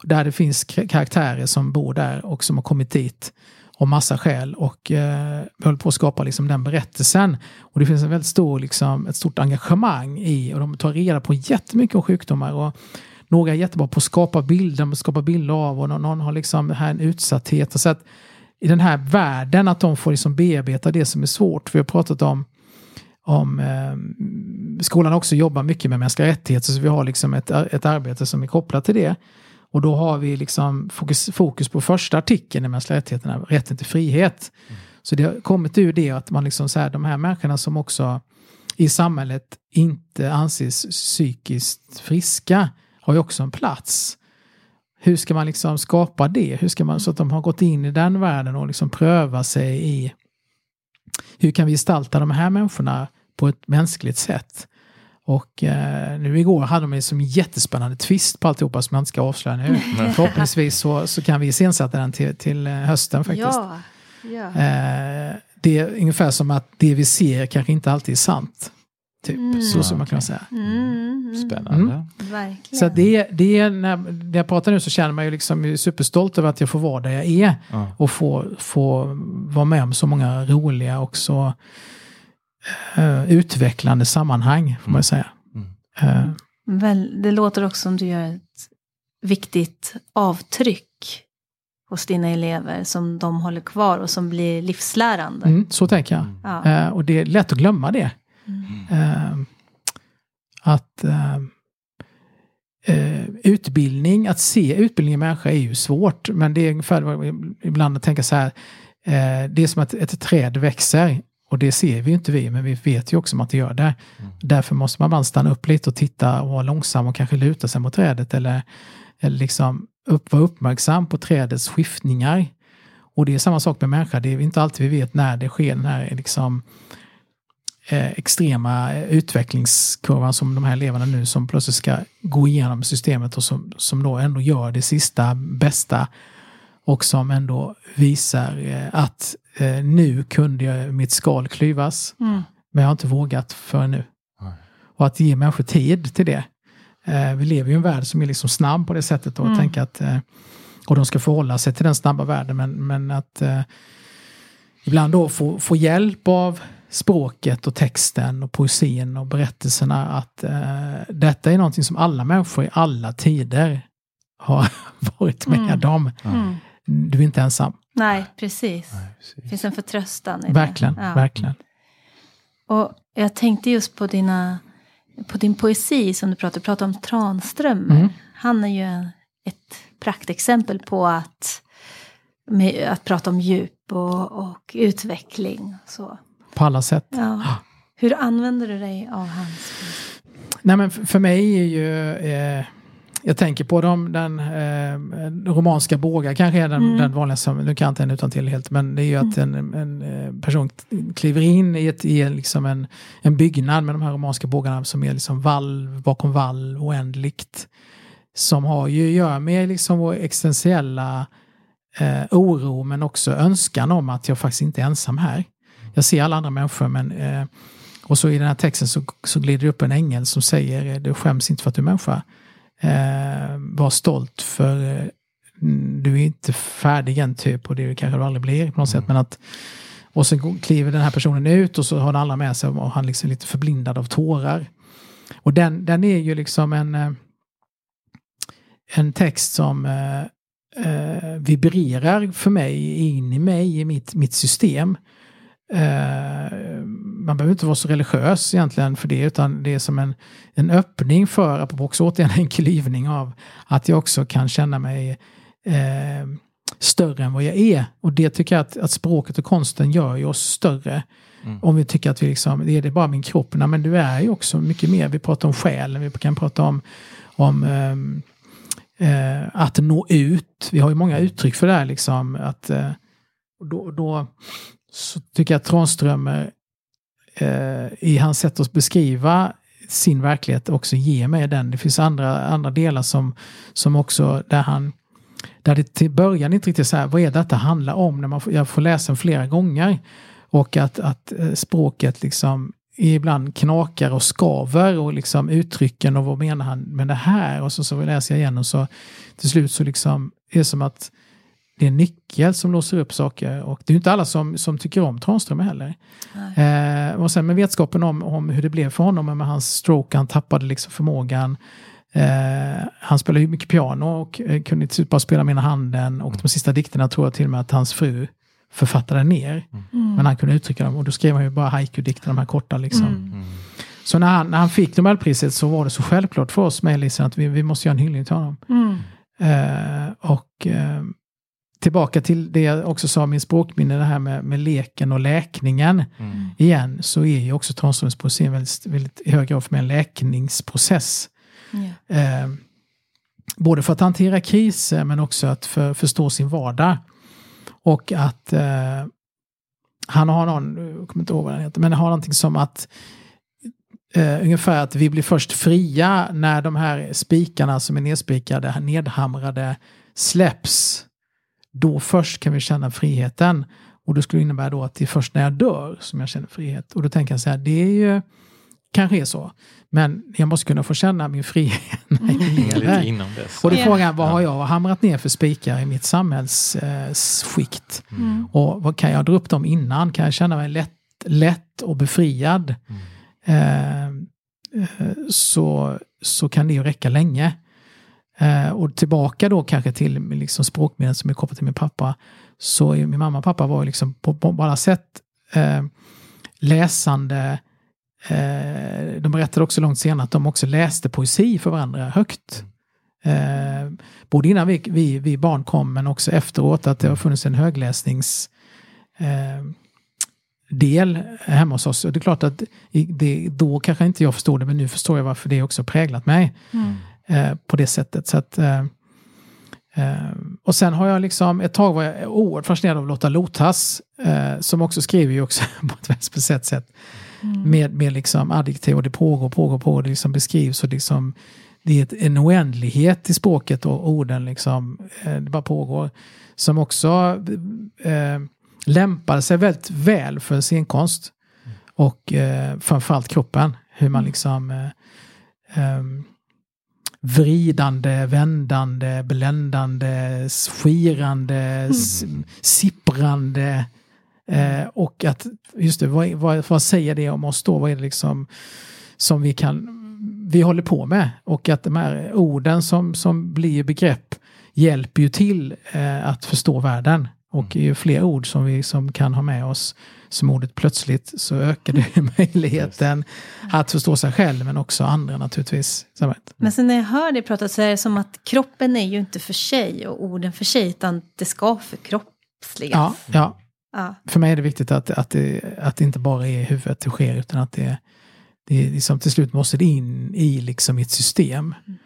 Där det finns karaktärer som bor där och som har kommit dit av massa skäl. Och eh, vi håller på att skapa liksom den berättelsen. Och det finns en väldigt stor, liksom, ett stort engagemang i, och de tar reda på jättemycket om sjukdomar. Och några är jättebra på att skapa bilder, de skapar bilder av och någon, någon har liksom här en utsatthet. Och så att i den här världen att de får liksom bearbeta det som är svårt. Vi har pratat om, om eh, skolan också jobbar mycket med mänskliga rättigheter så vi har liksom ett, ett arbete som är kopplat till det. Och då har vi liksom fokus, fokus på första artikeln i mänskliga rättigheterna, rätten till frihet. Så det har kommit ur det att man liksom så här, de här människorna som också i samhället inte anses psykiskt friska har ju också en plats. Hur ska man liksom skapa det? Hur ska man, så att de har gått in i den världen och liksom pröva sig i hur kan vi gestalta de här människorna på ett mänskligt sätt? Och eh, nu igår hade de en som jättespännande twist på alltihopa som jag inte ska avslöja nu. Förhoppningsvis så, så kan vi iscensätta den till, till eh, hösten faktiskt. Ja, ja. Eh, det är ungefär som att det vi ser kanske inte alltid är sant. Typ, Mm. så skulle man kunna säga. Mm, mm, Spännande. Verkligen. Så att det, det är, när, när jag pratar nu så känner man ju liksom superstolt över att jag får vara där jag är. Ja. Och få, få vara med om så många roliga och så eh, utvecklande sammanhang, får man ju säga. Mm. Eh, Väl, det låter också som du gör ett viktigt avtryck hos dina elever som de håller kvar och som blir livslärande. mm, så tänker jag. Ja. Eh, och det är lätt att glömma det. Eh, att eh, utbildning, att se utbildning i människa är ju svårt. Men det är ungefär ibland att tänka så här. Eh, det är som att ett träd växer. Och det ser vi ju inte vi, men vi vet ju också om att det gör det. Därför måste man ibland stanna upp lite och titta och vara långsam och kanske luta sig mot trädet. Eller, eller liksom upp, vara uppmärksam på trädets skiftningar. Och det är samma sak med människa. Det är inte alltid vi vet när det sker den här liksom, eh, extrema utvecklingskurvan som de här eleverna nu som plötsligt ska gå igenom systemet och som, som då ändå gör det sista bästa och som ändå visar eh, att eh, nu kunde jag, mitt skal klyvas Mm. men jag har inte vågat för nu. Nej. Och att ge människor tid till det. Eh, vi lever i en värld som är liksom snabb på det sättet och Mm. tänka att eh, och de ska förhålla sig till den snabba världen men, men att eh, ibland då få, få hjälp av språket och texten och poesin och berättelserna att eh, detta är någonting som alla människor i alla tider har varit med Mm. om. Mm. Du är inte ensam. Nej, precis. Nej, Det precis. finns en förtröstan i det. Verkligen, Ja. verkligen. Och jag tänkte just på, dina, på din poesi som du pratade, du pratade om Tranströmer. Mm. Han är ju ett praktexempel på att, med, att prata om djup och, och utveckling. Så. På alla sätt. Ja. Hur använder du dig av hans poesi? Nej men för för mig är ju, eh, jag tänker på dem, den eh, romanska bågar kanske är den, Mm. den vanligaste, nu kan jag inte den utan till helt, men det är ju att en, en eh, person kliver in i, ett, i liksom en, en byggnad med de här romanska bågarna som är liksom valv bakom valv, oändligt. Som har ju att göra med liksom vår existentiella eh, oro men också önskan om att jag faktiskt inte är ensam här. Jag ser alla andra människor men eh, och så i den här texten så, så glider det upp en ängel som säger eh, du skäms inte för att du är människa. Eh, var stolt för eh, du är inte färdig än typ och det kanske du aldrig blir på något sätt men att och sen kliver den här personen ut och så har den alla med sig och han liksom lite förblindad av tårar. Och den, den är ju liksom en, eh, en text som eh, eh, vibrerar för mig, in i mig, i mitt, mitt system. Eh, man behöver inte vara så religiös egentligen för det, utan det är som en, en öppning för, apropå också återigen en klyvning av att jag också kan känna mig eh, större än vad jag är. Och det tycker jag att, att språket och konsten gör ju oss större. Mm. Om vi tycker att vi liksom, det är det bara min kropp. Nej, men du är ju också mycket mer. Vi pratar om själen, vi kan prata om, om um, uh, att nå ut. Vi har ju många uttryck för det här. Liksom, att, uh, då, då så tycker jag att Tranströmer eh, i hans sätt att beskriva sin verklighet också ger mig den. Det finns andra, andra delar som, som också där han där det till början inte riktigt så här, vad är detta handlar om? När man får, jag får läsa den flera gånger. Och att, att eh, språket liksom ibland knakar och skaver och liksom uttrycken och vad menar han med det här? Och så, så läser jag igen och så till slut så liksom är det som att det är en nyckel som låser upp saker och det är inte alla som, som tycker om Tranströmer heller. Eh, och sen med vetskapen om, om hur det blev för honom med hans stroke, han tappade liksom förmågan Eh, han spelade ju mycket piano och eh, kunde till slut bara spela med ena handen. Och de sista dikterna tror jag till och med att hans fru författade ner. Mm. Men han kunde uttrycka dem och då skrev han ju bara haiku-dikter, de här korta liksom. Mm. Så när han, när han fick Nobelpriset så var det så självklart för oss med Elisa att vi, vi måste göra en hyllning till honom. Mm. Eh, och eh, tillbaka till det jag också sa, min språkminne, det här med, med leken och läkningen. Mm. Igen, så är ju också Tranströms poesi väldigt, väldigt i hög grad för mig en läkningsprocess. Yeah. Eh, både för att hantera kriser men också att för, förstå sin vardag. Och att eh, han har någon, jag kommer inte ihåg vad den heter, men har någonting som att Uh, ungefär att vi blir först fria när de här spikarna som är nedspikade, nedhamrade, släpps. Då först kan vi känna friheten. Och det skulle innebära då att det är först när jag dör som jag känner frihet. Och då tänker jag så här, det är ju kanske är så. Men jag måste kunna få känna min frihet när jag lever. Och då är frågan, vad har jag hamrat ner för spikar i mitt samhällsskikt? Mm. Och vad kan jag dra upp dem innan? Kan jag känna mig lätt, lätt och befriad? Mm. Eh, så, så kan det ju räcka länge. Eh, och tillbaka då kanske till liksom språkmedel som är kopplat till min pappa. Så min mamma och pappa var liksom på, på alla sätt eh, läsande, Eh, de berättade också långt senare att de också läste poesi för varandra högt. Eh, både innan vi, vi, vi, barn kom men också efteråt att det har funnits en högläsnings eh, del hemma hos oss. Och det är klart att det, då kanske inte jag förstod det men nu förstår jag varför det också präglat mig mm. Eh, på det sättet. Så att, eh, eh, och sen har jag liksom, ett tag var jag oerhört fascinerad av Lotta Lotas som också skriver ju också på ett väldigt speciellt sätt. Mm. Med, med liksom adjektiv och det pågår, pågår, pågår, det liksom beskrivs och liksom det är en oändlighet i språket och orden liksom, det bara pågår. Som också eh, lämpar sig väldigt väl för scenkonst. Och eh, framförallt kroppen, hur man mm. liksom eh, eh, vridande, vändande, bländande, skirande, mm. sipprande, Eh, och att, just det, vad, vad, vad, säger det om oss då? Vad är det liksom som vi kan, vi håller på med? Och att de här orden som, som blir begrepp hjälper ju till eh, att förstå världen. Och ju fler ord som vi som kan ha med oss som ordet plötsligt så ökar det möjligheten att förstå sig själv men också andra naturligtvis. Men sen när jag hör dig prata så är det som att kroppen är ju inte för sig och orden för sig utan det ska förkroppsligas. Ja, ja, Ja. För mig är det viktigt att, att, det, att det inte bara är i huvudet det sker utan att det, det liksom, till slut måste det in i liksom mitt system. Mm.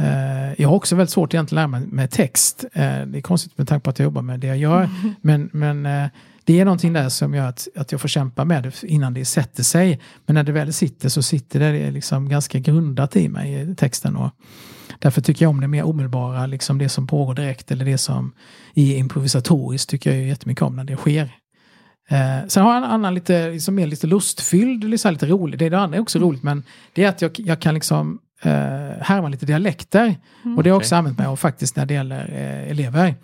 Uh, jag har också väldigt svårt egentligen att lära mig med text. Uh, det är konstigt med tanke på att jag jobbar med det jag gör. Mm. Men, men uh, det är någonting där som gör att, att jag får kämpa med det innan det sätter sig. Men när det väl sitter så sitter det liksom ganska grundat i mig, i texten. Och Därför tycker jag om det mer omedelbara, liksom det som pågår direkt eller det som är improvisatoriskt tycker jag ju jättemycket om när det sker. Eh, sen har jag en annan lite, liksom mer lite lustfylld, liksom lite rolig. Det, det andra är också roligt men det är att jag, jag kan liksom eh, härma lite dialekter. Och det har jag också använt mig av faktiskt när det gäller eh, elever.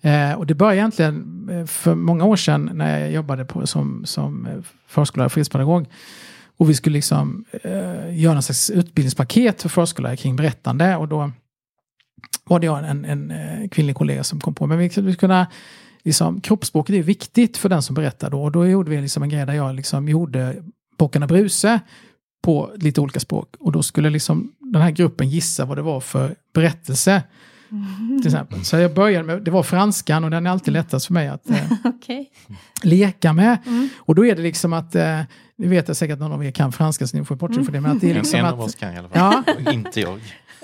Eh, och det började egentligen eh, för många år sedan när jag jobbade på, som, som eh, förskollärare och fritidspedagog. Och vi skulle liksom eh, göra en slags utbildningspaket för förskollärare kring berättande. Och då var det jag en, en, en kvinnlig kollega som kom på. Men vi skulle kunna, liksom, kroppsspråket är viktigt för den som berättar då. Och då gjorde vi liksom en grej där jag liksom gjorde Bockarna Bruse på lite olika språk. Och då skulle liksom den här gruppen gissa vad det var för berättelse. Till exempel. Så jag började med, det var franskan och den är alltid lättast för mig att eh, Okej. leka med. Och då är det liksom att, eh, ni vet jag säkert att någon av er kan franska så ni får bortse för det, men att det är En, liksom en av att, oss kan i alla fall. Ja. Inte jag.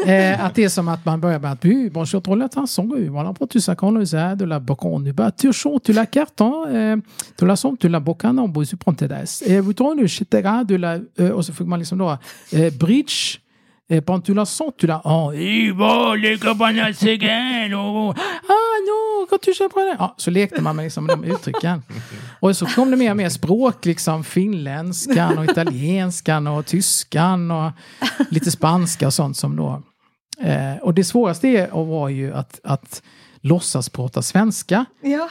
eh, att det är som att man börjar med att oui, bonjour, trop la chanson, oui, voilà, pour tu sais qu'on nous a de la bocon, du bas, tu chantes, tu la carton, eh, tu la som, tu la bocon, on bosse prendre tes des. Eh, vous etc. de la, eh, och så fick man liksom då, eh, bridge, eh, quand tu la sens, tu la, oh, les cabanas cigales, oh, ah non, quand tu sais prendre, ja, så lekte man med liksom de uttrycken. Och så kom det mer och mer språk, liksom finländskan och italienskan och tyskan och lite spanska och sånt som då. Eh, och det svåraste är, var ju att, att låtsas prata svenska. Ja.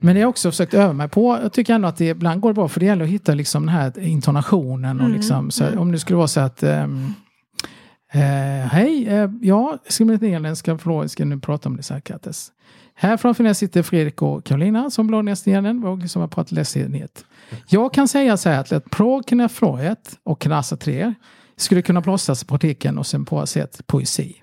Men det har jag också försökt öva mig på. Jag tycker ändå att det ibland går bra för det gäller att hitta liksom den här intonationen. Och liksom, så, Om det skulle vara så att ehm, eh, Hej, eh, ja, ska med nederländska förlåt, ska nu prata om det så här Kattes. Här framför mig sitter Fredrik och Karolina som blå nästgärden och som har pratat läsenhet. Jag kan säga så här att ett pro kunna fråget och knasa tre skulle kunna plåstras på artikeln och sen på sätt poesi.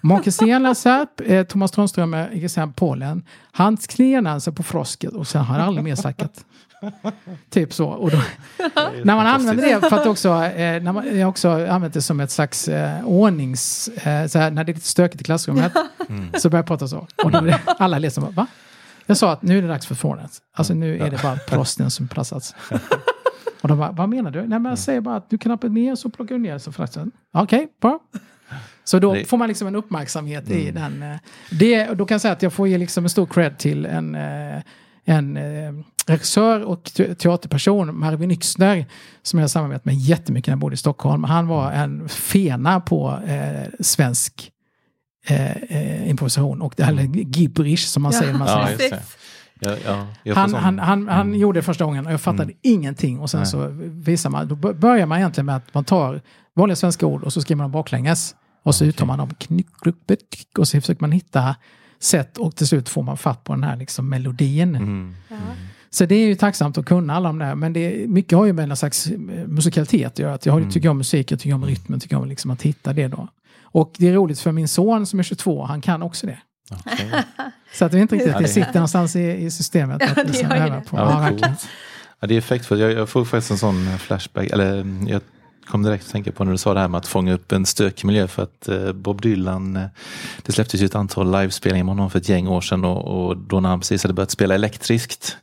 Marcus Stenlassarp, eh, Thomas Strömström är i exempel Polen. Han knenade alltså sig på frosket och sen har han aldrig mer snackat. typ så. Och då, när man använder det för att också, eh, när man, jag har också använt det som ett slags eh, ordnings... Eh, så här, när det är lite stökigt i klassrummet så börjar jag prata så. Och då alla liksom, va? Jag sa att nu är det dags för förordnat. Alltså nu är det bara prosten som platsats. Och de bara, vad menar du? Nej men jag säger bara att du knappar ner så plockar du ner så. Okej, bra. Så då får man liksom en uppmärksamhet i den. eh, Det, och då kan jag säga att jag får ge liksom en stor cred till en, eh, en eh, regissör och te- teaterperson, Marvin Yxner, som jag har samarbetat med jättemycket när jag bodde i Stockholm. Han var en fena på eh, svensk eh, eh, improvisation, och, eller gibberish som man säger. Man Ja, säger. just det. Ja, ja, får Han, han, han, han gjorde det första gången och jag fattade ingenting. Och sen Nej. så visar man, då bör- börjar man egentligen med att man tar vanliga svenska ord och så skriver man dem baklänges. Och så uttalar man dem och så försöker man hitta sätt och till slut får man fatt på den här liksom melodin. Mm. Så det är ju tacksamt att kunna alla de där. Men det, mycket har ju med en slags eh, musikalitet att göra. Att jag har- tycker om musik, jag tycker om rytmen, tycker om liksom att hitta det då. Och det är roligt för min son som är 22, han kan också det. Okej. Så att det är inte riktigt, det sitter någonstans i, i systemet. att det liksom gör ju öva det. på. Ja, Ja, vad verkligen. coolt. Ja, det är effektfullt. Jag, jag får faktiskt en sån flashback. Eller jag kom direkt att tänka på när du sa det här med att fånga upp en stökig miljö. För att eh, Bob Dylan, eh, det släpptes ju ett antal livespelningar med honom för ett gäng år sedan. Och, och då när han precis hade börjat spela elektriskt.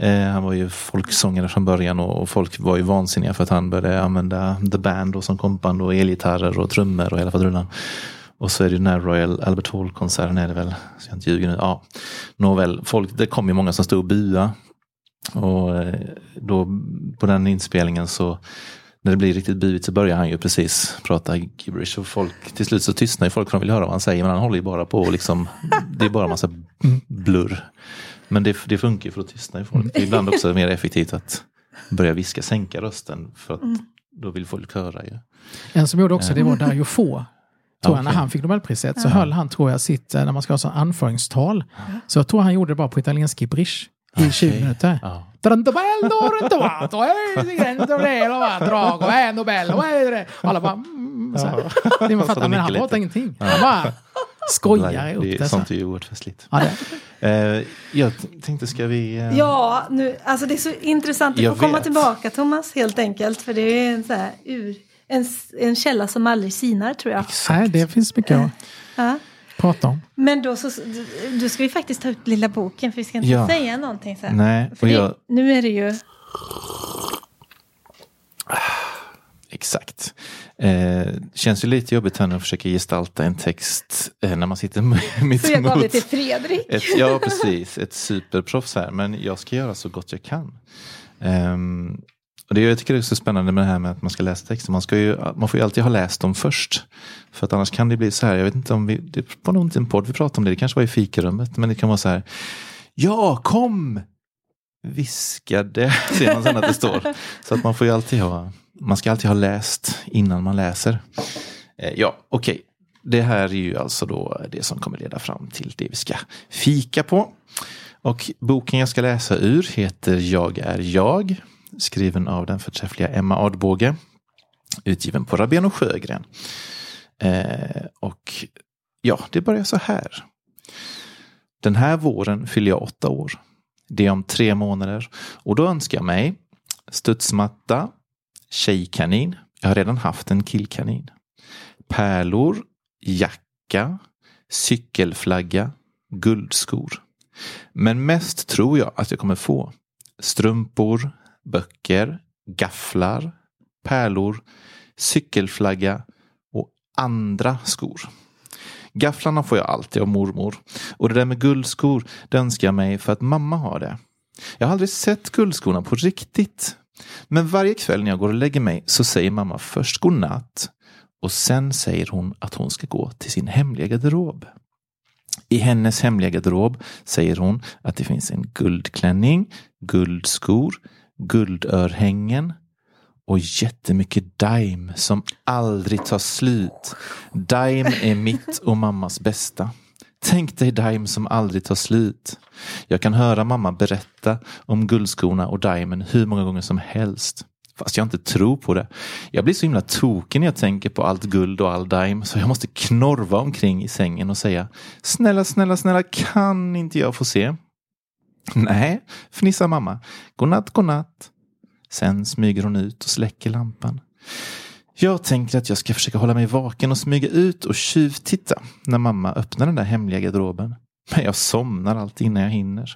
Eh, han var ju folksångare från början och, och folk var ju vansinniga för att han började använda The Band och som kompband och elgitarrer och trummor och hela faderullan. Och så är det den här Royal Albert Hall-konserten är det väl, så jag inte ljuger nu. Ja, nåväl, folk, det kom ju många som stod och bua. Och eh, då på den inspelningen så när det blir riktigt buigt så börjar han ju precis prata gibberish och folk till slut så tystnar ju folk för de vill höra vad han säger men han håller ju bara på och liksom det är bara massa blurr. Men det, det funkar för att tystna ju folk. Det är ibland också mer effektivt att börja viska, sänka rösten för att då vill folk höra ju. En som gjorde också det var Dario Fo. Tror jag, när han fick Nobelpriset så höll han, tror jag, sitt, eh, när man ska ha sån anföringstal. Så jag tror han gjorde det bara på italiensk gibberish i 20 Okej. minuter. Ja. Eh, eh, eh, alla bara... Mm, så här. Det man fattar, men han pratar ingenting. Han bara skojar det upp det. Så. Sånt är ju oerhört festligt. Ja, det. Eh, jag tänkte, ska vi... eh, Ja, nu, alltså det är så intressant att Jag få komma tillbaka Thomas helt enkelt. För det är en, så här, ur, en, en källa som aldrig sinar tror jag. Nej, det finns mycket att Ja. prata om. Men då, så, då ska vi faktiskt ta ut lilla boken för vi ska inte Ja. säga någonting sen. Nej, För det, jag, Nu är det ju... Exakt. Eh, känns ju lite jobbigt här nu att försöka gestalta en text eh, när man sitter mitt Så jag gav det emot. till Fredrik. Ett, ja, precis. Ett superproffs här. Men jag ska göra så gott jag kan. Ehm, och det, jag tycker det är så spännande med det här med att man ska läsa texter. Man, ska ju, man får ju alltid ha läst dem först. För att annars kan det bli så här. Jag vet inte om vi, det var nog inte en podd vi pratade om det. Det kanske var i fikarummet. Men det kan vara så här. Ja, kom! Viskade, ser man sen att det står. Så att man får ju alltid ha, man ska alltid ha läst innan man läser. Eh, ja, okej. Det här är ju alltså då det som kommer leda fram till det vi ska fika på. Och boken jag ska läsa ur heter Jag är jag. Skriven av den förträffliga Emma Adbåge. Utgiven på Rabén och Sjögren. Eh, och ja, det börjar så här. Den här våren fyller jag åtta år. Det är om tre månader. Och då önskar jag mig studsmatta, tjejkanin. Jag har redan haft en killkanin. Pärlor, jacka, cykelflagga, guldskor. Men mest tror jag att jag kommer få strumpor, böcker, gafflar, pärlor, cykelflagga och andra skor. Gafflarna får jag alltid av mormor. Och det där med guldskor, det önskar jag mig för att mamma har det. Jag har aldrig sett guldskorna på riktigt. Men varje kväll när jag går och lägger mig så säger mamma först godnatt och sen säger hon att hon ska gå till sin hemliga garderob. I hennes hemliga garderob säger hon att det finns en guldklänning, guldskor, guldörhängen och jättemycket daim som aldrig tar slut. Daim är mitt och mammas bästa. Tänk dig daim som aldrig tar slut. Jag kan höra mamma berätta om guldskorna och daimen hur många gånger som helst. Fast jag inte tror på det. Jag blir så himla tokig när jag tänker på allt guld och all daim så jag måste knorva omkring i sängen och säga Snälla, snälla, snälla, kan inte jag få se? Nej, fnissar mamma. Godnatt, godnatt. Sen smyger hon ut och släcker lampan. Jag tänker att jag ska försöka hålla mig vaken och smyga ut och tjuvtitta när mamma öppnar den där hemliga garderoben. Men jag somnar alltid innan jag hinner.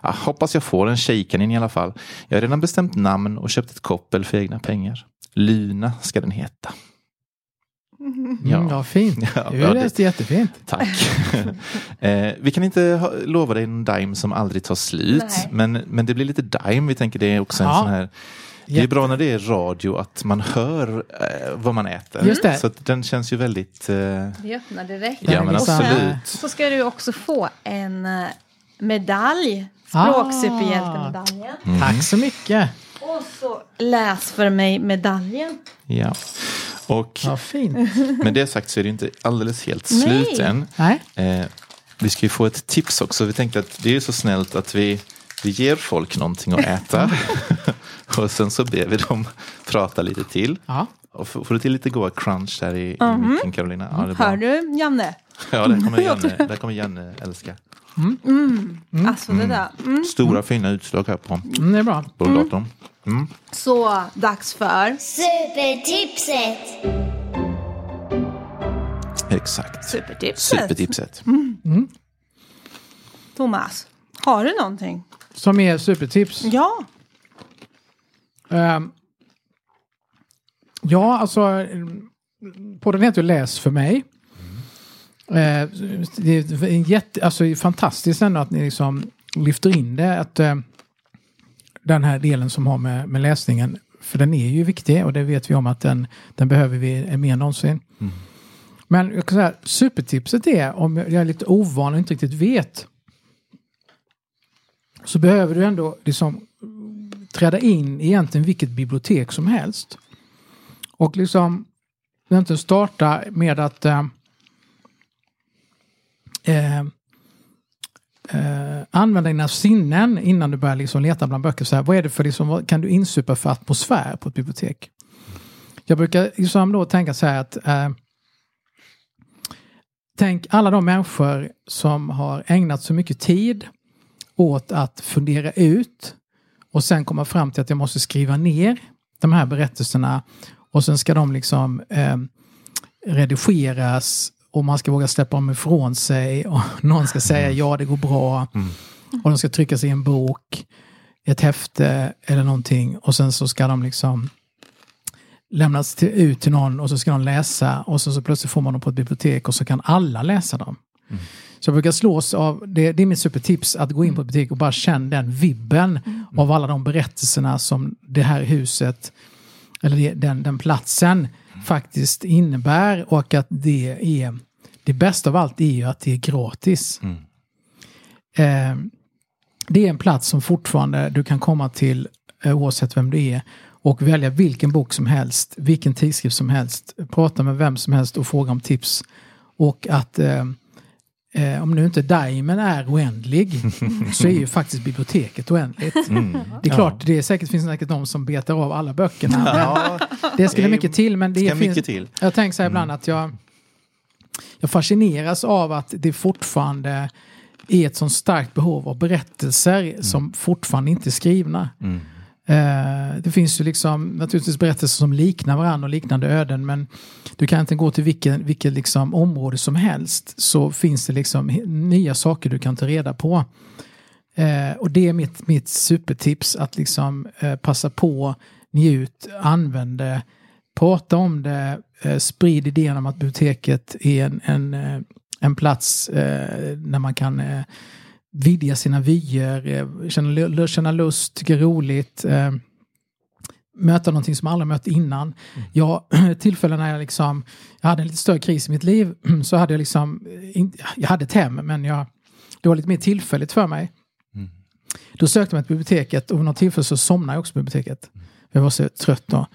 Ah, hoppas jag får en tjejkanin i alla fall. Jag har redan bestämt namn och köpt ett koppel för egna pengar. Luna ska den heta. Ja, mm, ja fint. Ja, du ja, det- läste jättefint. Tack. eh, vi kan inte ha, lova dig en dime som aldrig tar slut. Nej. Men, men det blir lite dime. Vi tänker det är också en Ja. sån här det är bra när det är radio att man hör eh, vad man äter. Just det. Så att den känns ju väldigt... Eh, Vi öppnar direkt. ja men absolut. Så ska du också få en eh, medalj. Ah. Språksuperhjältemedaljen. Tack så mycket. Och så läs för mig medaljen. Ja. Och Ja, fint. med det sagt så är det inte alldeles helt Nej. slut än. Nej, Eh, vi ska ju få ett tips också. Vi tänkte att det är så snällt att vi, vi ger folk någonting att äta. och sen så ber vi dem prata lite till. ja. Och får får du till lite goa crunch där i, i micken Carolina? Ja, det är bra. Hör du Janne? Ja, det kommer Janne, det kommer Janne älska. Alltså det där. Mm. Stora fina utslag här på, Mm, det är bra. på datorn. Mm. Så dags för Supertipset! Exakt. supertipset. Supertipset. Thomas, har du någonting? Som är supertips. Ja. Ehm, ja, alltså. mm, Podden heter ju Läs för mig. Eh, det är en jätte, alltså fantastiskt ändå att ni liksom lyfter in det. Att, eh, den här delen som har med, med läsningen. För den är ju viktig och det vet vi om att den, den behöver vi mer än någonsin. Men jag kan säga, supertipset är om jag är lite ovan och inte riktigt vet. Så behöver du ändå liksom träda in i egentligen vilket bibliotek som helst. Och liksom egentligen starta med att eh, eh, eh, använda dina sinnen innan du börjar liksom leta bland böcker. Så här, vad är det för, liksom, vad kan du insupa för atmosfär på ett bibliotek? Jag brukar liksom då tänka så här att eh, Tänk alla de människor som har ägnat så mycket tid åt att fundera ut och sen komma fram till att jag måste skriva ner de här berättelserna. Och sen ska de liksom eh, redigeras och man ska våga släppa dem ifrån sig. Och någon ska säga ja det går bra. Och de ska tryckas i en bok, ett häfte eller någonting. Och sen så ska de liksom lämnas till, ut till någon och så ska någon läsa. Och så, så plötsligt får man dem på ett bibliotek och så kan alla läsa dem. Så jag brukar slås av, det, det är mitt supertips, att gå in på ett bibliotek och bara känna den vibben av alla de berättelserna som det här huset, eller den, den platsen faktiskt innebär och att det är, det bästa av allt är ju att det är gratis. Eh, det är en plats som fortfarande du kan komma till eh, oavsett vem du är och välja vilken bok som helst, vilken tidskrift som helst, prata med vem som helst och fråga om tips. Och att eh, eh, om nu inte Diamond är oändlig så är ju faktiskt biblioteket oändligt. Det är klart, det är säkert, finns säkert de som betar av alla böckerna. Ja, Det ska Det mycket till men det finns... till. Jag tänker så här ibland att jag, jag fascineras av att det fortfarande är ett sånt starkt behov av berättelser som fortfarande inte är skrivna. Eh, Eh, det finns ju liksom naturligtvis berättelser som liknar varandra och liknande öden men du kan inte gå till vilket, vilket liksom område som helst så finns det liksom nya saker du kan ta reda på. Eh, och det är mitt, mitt supertips att liksom eh, passa på, njut, använd det, prata om det, eh, sprid idén om att biblioteket är en, en, eh, en plats eh, när där man kan vidga sina vyer, eh, känna, känna lust, tycka roligt. Eh, möta någonting som jag aldrig mött innan. Jag, tillfällen när jag liksom, jag hade en lite större kris i mitt liv, så hade jag liksom, eh, jag hade ett hem, men jag, det var lite mer tillfälligt för mig. Då sökte jag mig till biblioteket och vid något tillfälle så somnade jag också på biblioteket. Jag var så trött då.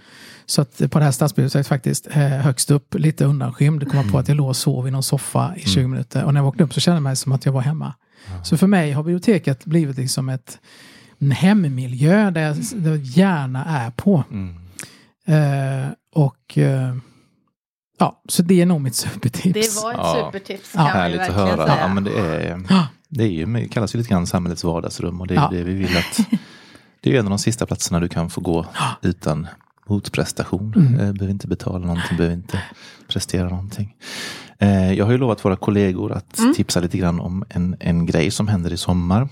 Så att på det här stadsbiblioteket faktiskt, eh, högst upp, lite undanskymd, kom jag på att jag låg och sov i någon soffa i 20 minuter. Och när jag vaknade upp så kände jag mig som att jag var hemma. Så för mig har biblioteket blivit liksom ett, en hemmiljö där jag, där jag gärna är på. Eh, och eh, ja, så det är nog mitt supertips. Det var ett Ja. supertips Ja, kan man ju Härligt att verkligen höra. säga. Ja, men det, är, Ja. det är ju, det kallas ju lite grann samhällets vardagsrum och det är Ja. det vi vill att det är en av de sista platserna du kan få gå utan motprestation. Mm. Eh, behöver inte betala någonting, behöver inte prestera någonting. Eh, jag har ju lovat våra kollegor att Mm. tipsa lite grann om en, en grej som händer i sommar.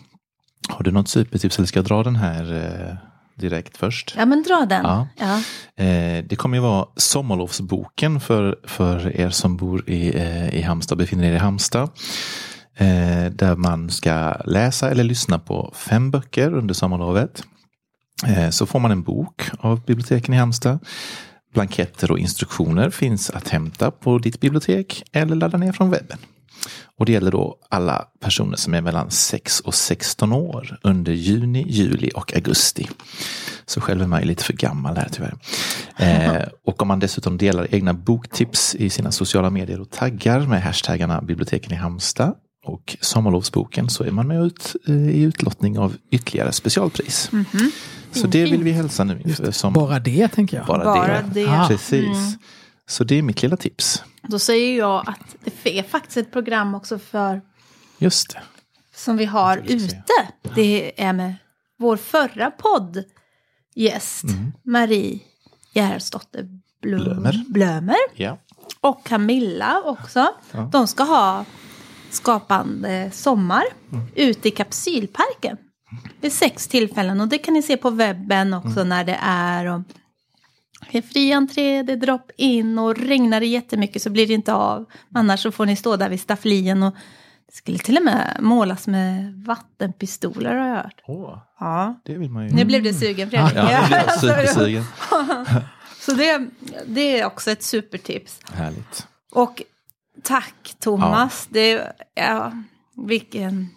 Har du något supertips eller ska jag dra den här eh, direkt först? Ja men dra den. Ja. Ja. Eh, det kommer ju vara sommarlovsboken för, för er som bor i, i Halmstad, befinner er i Halmstad. Där man ska läsa eller lyssna på fem böcker under sommarlovet. Så får man en bok av biblioteken i Halmstad. Blanketter och instruktioner finns att hämta på ditt bibliotek eller ladda ner från webben. Och det gäller då alla personer som är mellan 6 och 16 år under juni, juli och augusti. Så själv är man ju lite för gammal här tyvärr. Eh, och om man dessutom delar egna boktips i sina sociala medier och taggar med hashtaggarna biblioteken i Halmstad och sommarlovsboken så är man med ut eh, i utlottning av ytterligare specialpris. Så det vill vi hälsa nu sommaren. Bara det tänker jag. Bara, Bara det. det. Mm. Precis. Så det är mitt lilla tips. Då säger jag att det är faktiskt ett program också för Just det. som vi har se. ute. Det är med vår förra poddgäst Marie Gerhardsdotter Blom, Blömer. Blömer Ja. och Camilla också. Ja. De ska ha skapande sommar ute i kapsylparken. Vid sex tillfällen och det kan ni se på webben också när det är. Och det är fri entré, det är drop in och regnar det jättemycket så blir det inte av. Annars så får ni stå där vid stafflien och det skulle till och med målas med vattenpistoler har jag hört. Åh, Ja. det vill man ju. Nu blev du sugen Fredrik. Ja, blir jag så, supersugen. så det, det är också ett supertips. Härligt. Och tack Thomas. Det, ja, vilken,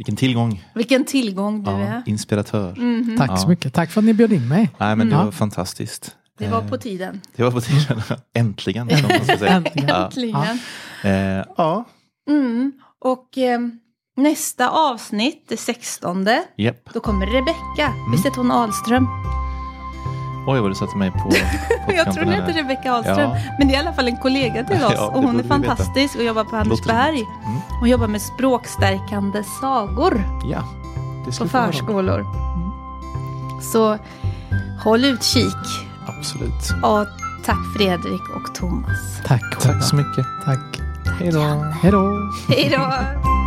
Vilken tillgång. vilken tillgång du Ja, är. inspiratör. Tack Ja. så mycket. Tack för att ni bjöd in mig. Nej men det var fantastiskt. Det var på tiden. Det var på tiden. Äntligen. Äntligen. Ja. Äntligen. Eh, ja. Mm. Och eh, nästa avsnitt, det sextonde, Japp. då kommer Rebecka. Visst heter hon Ahlström? Oj, vad du satte mig på, på Jag tror det heter Rebecka Ahlström. Ja. Men det är i alla fall en kollega till oss. Ja, och hon är fantastisk och jobbar på Andersberg. Mm. Hon jobbar med språkstärkande sagor. Ja, det på förskolor. Mm. Så håll utkik. Absolut. Och tack Fredrik och Thomas. Tack. Tack så mycket. Tack. Hej då. Hej då. Hej då.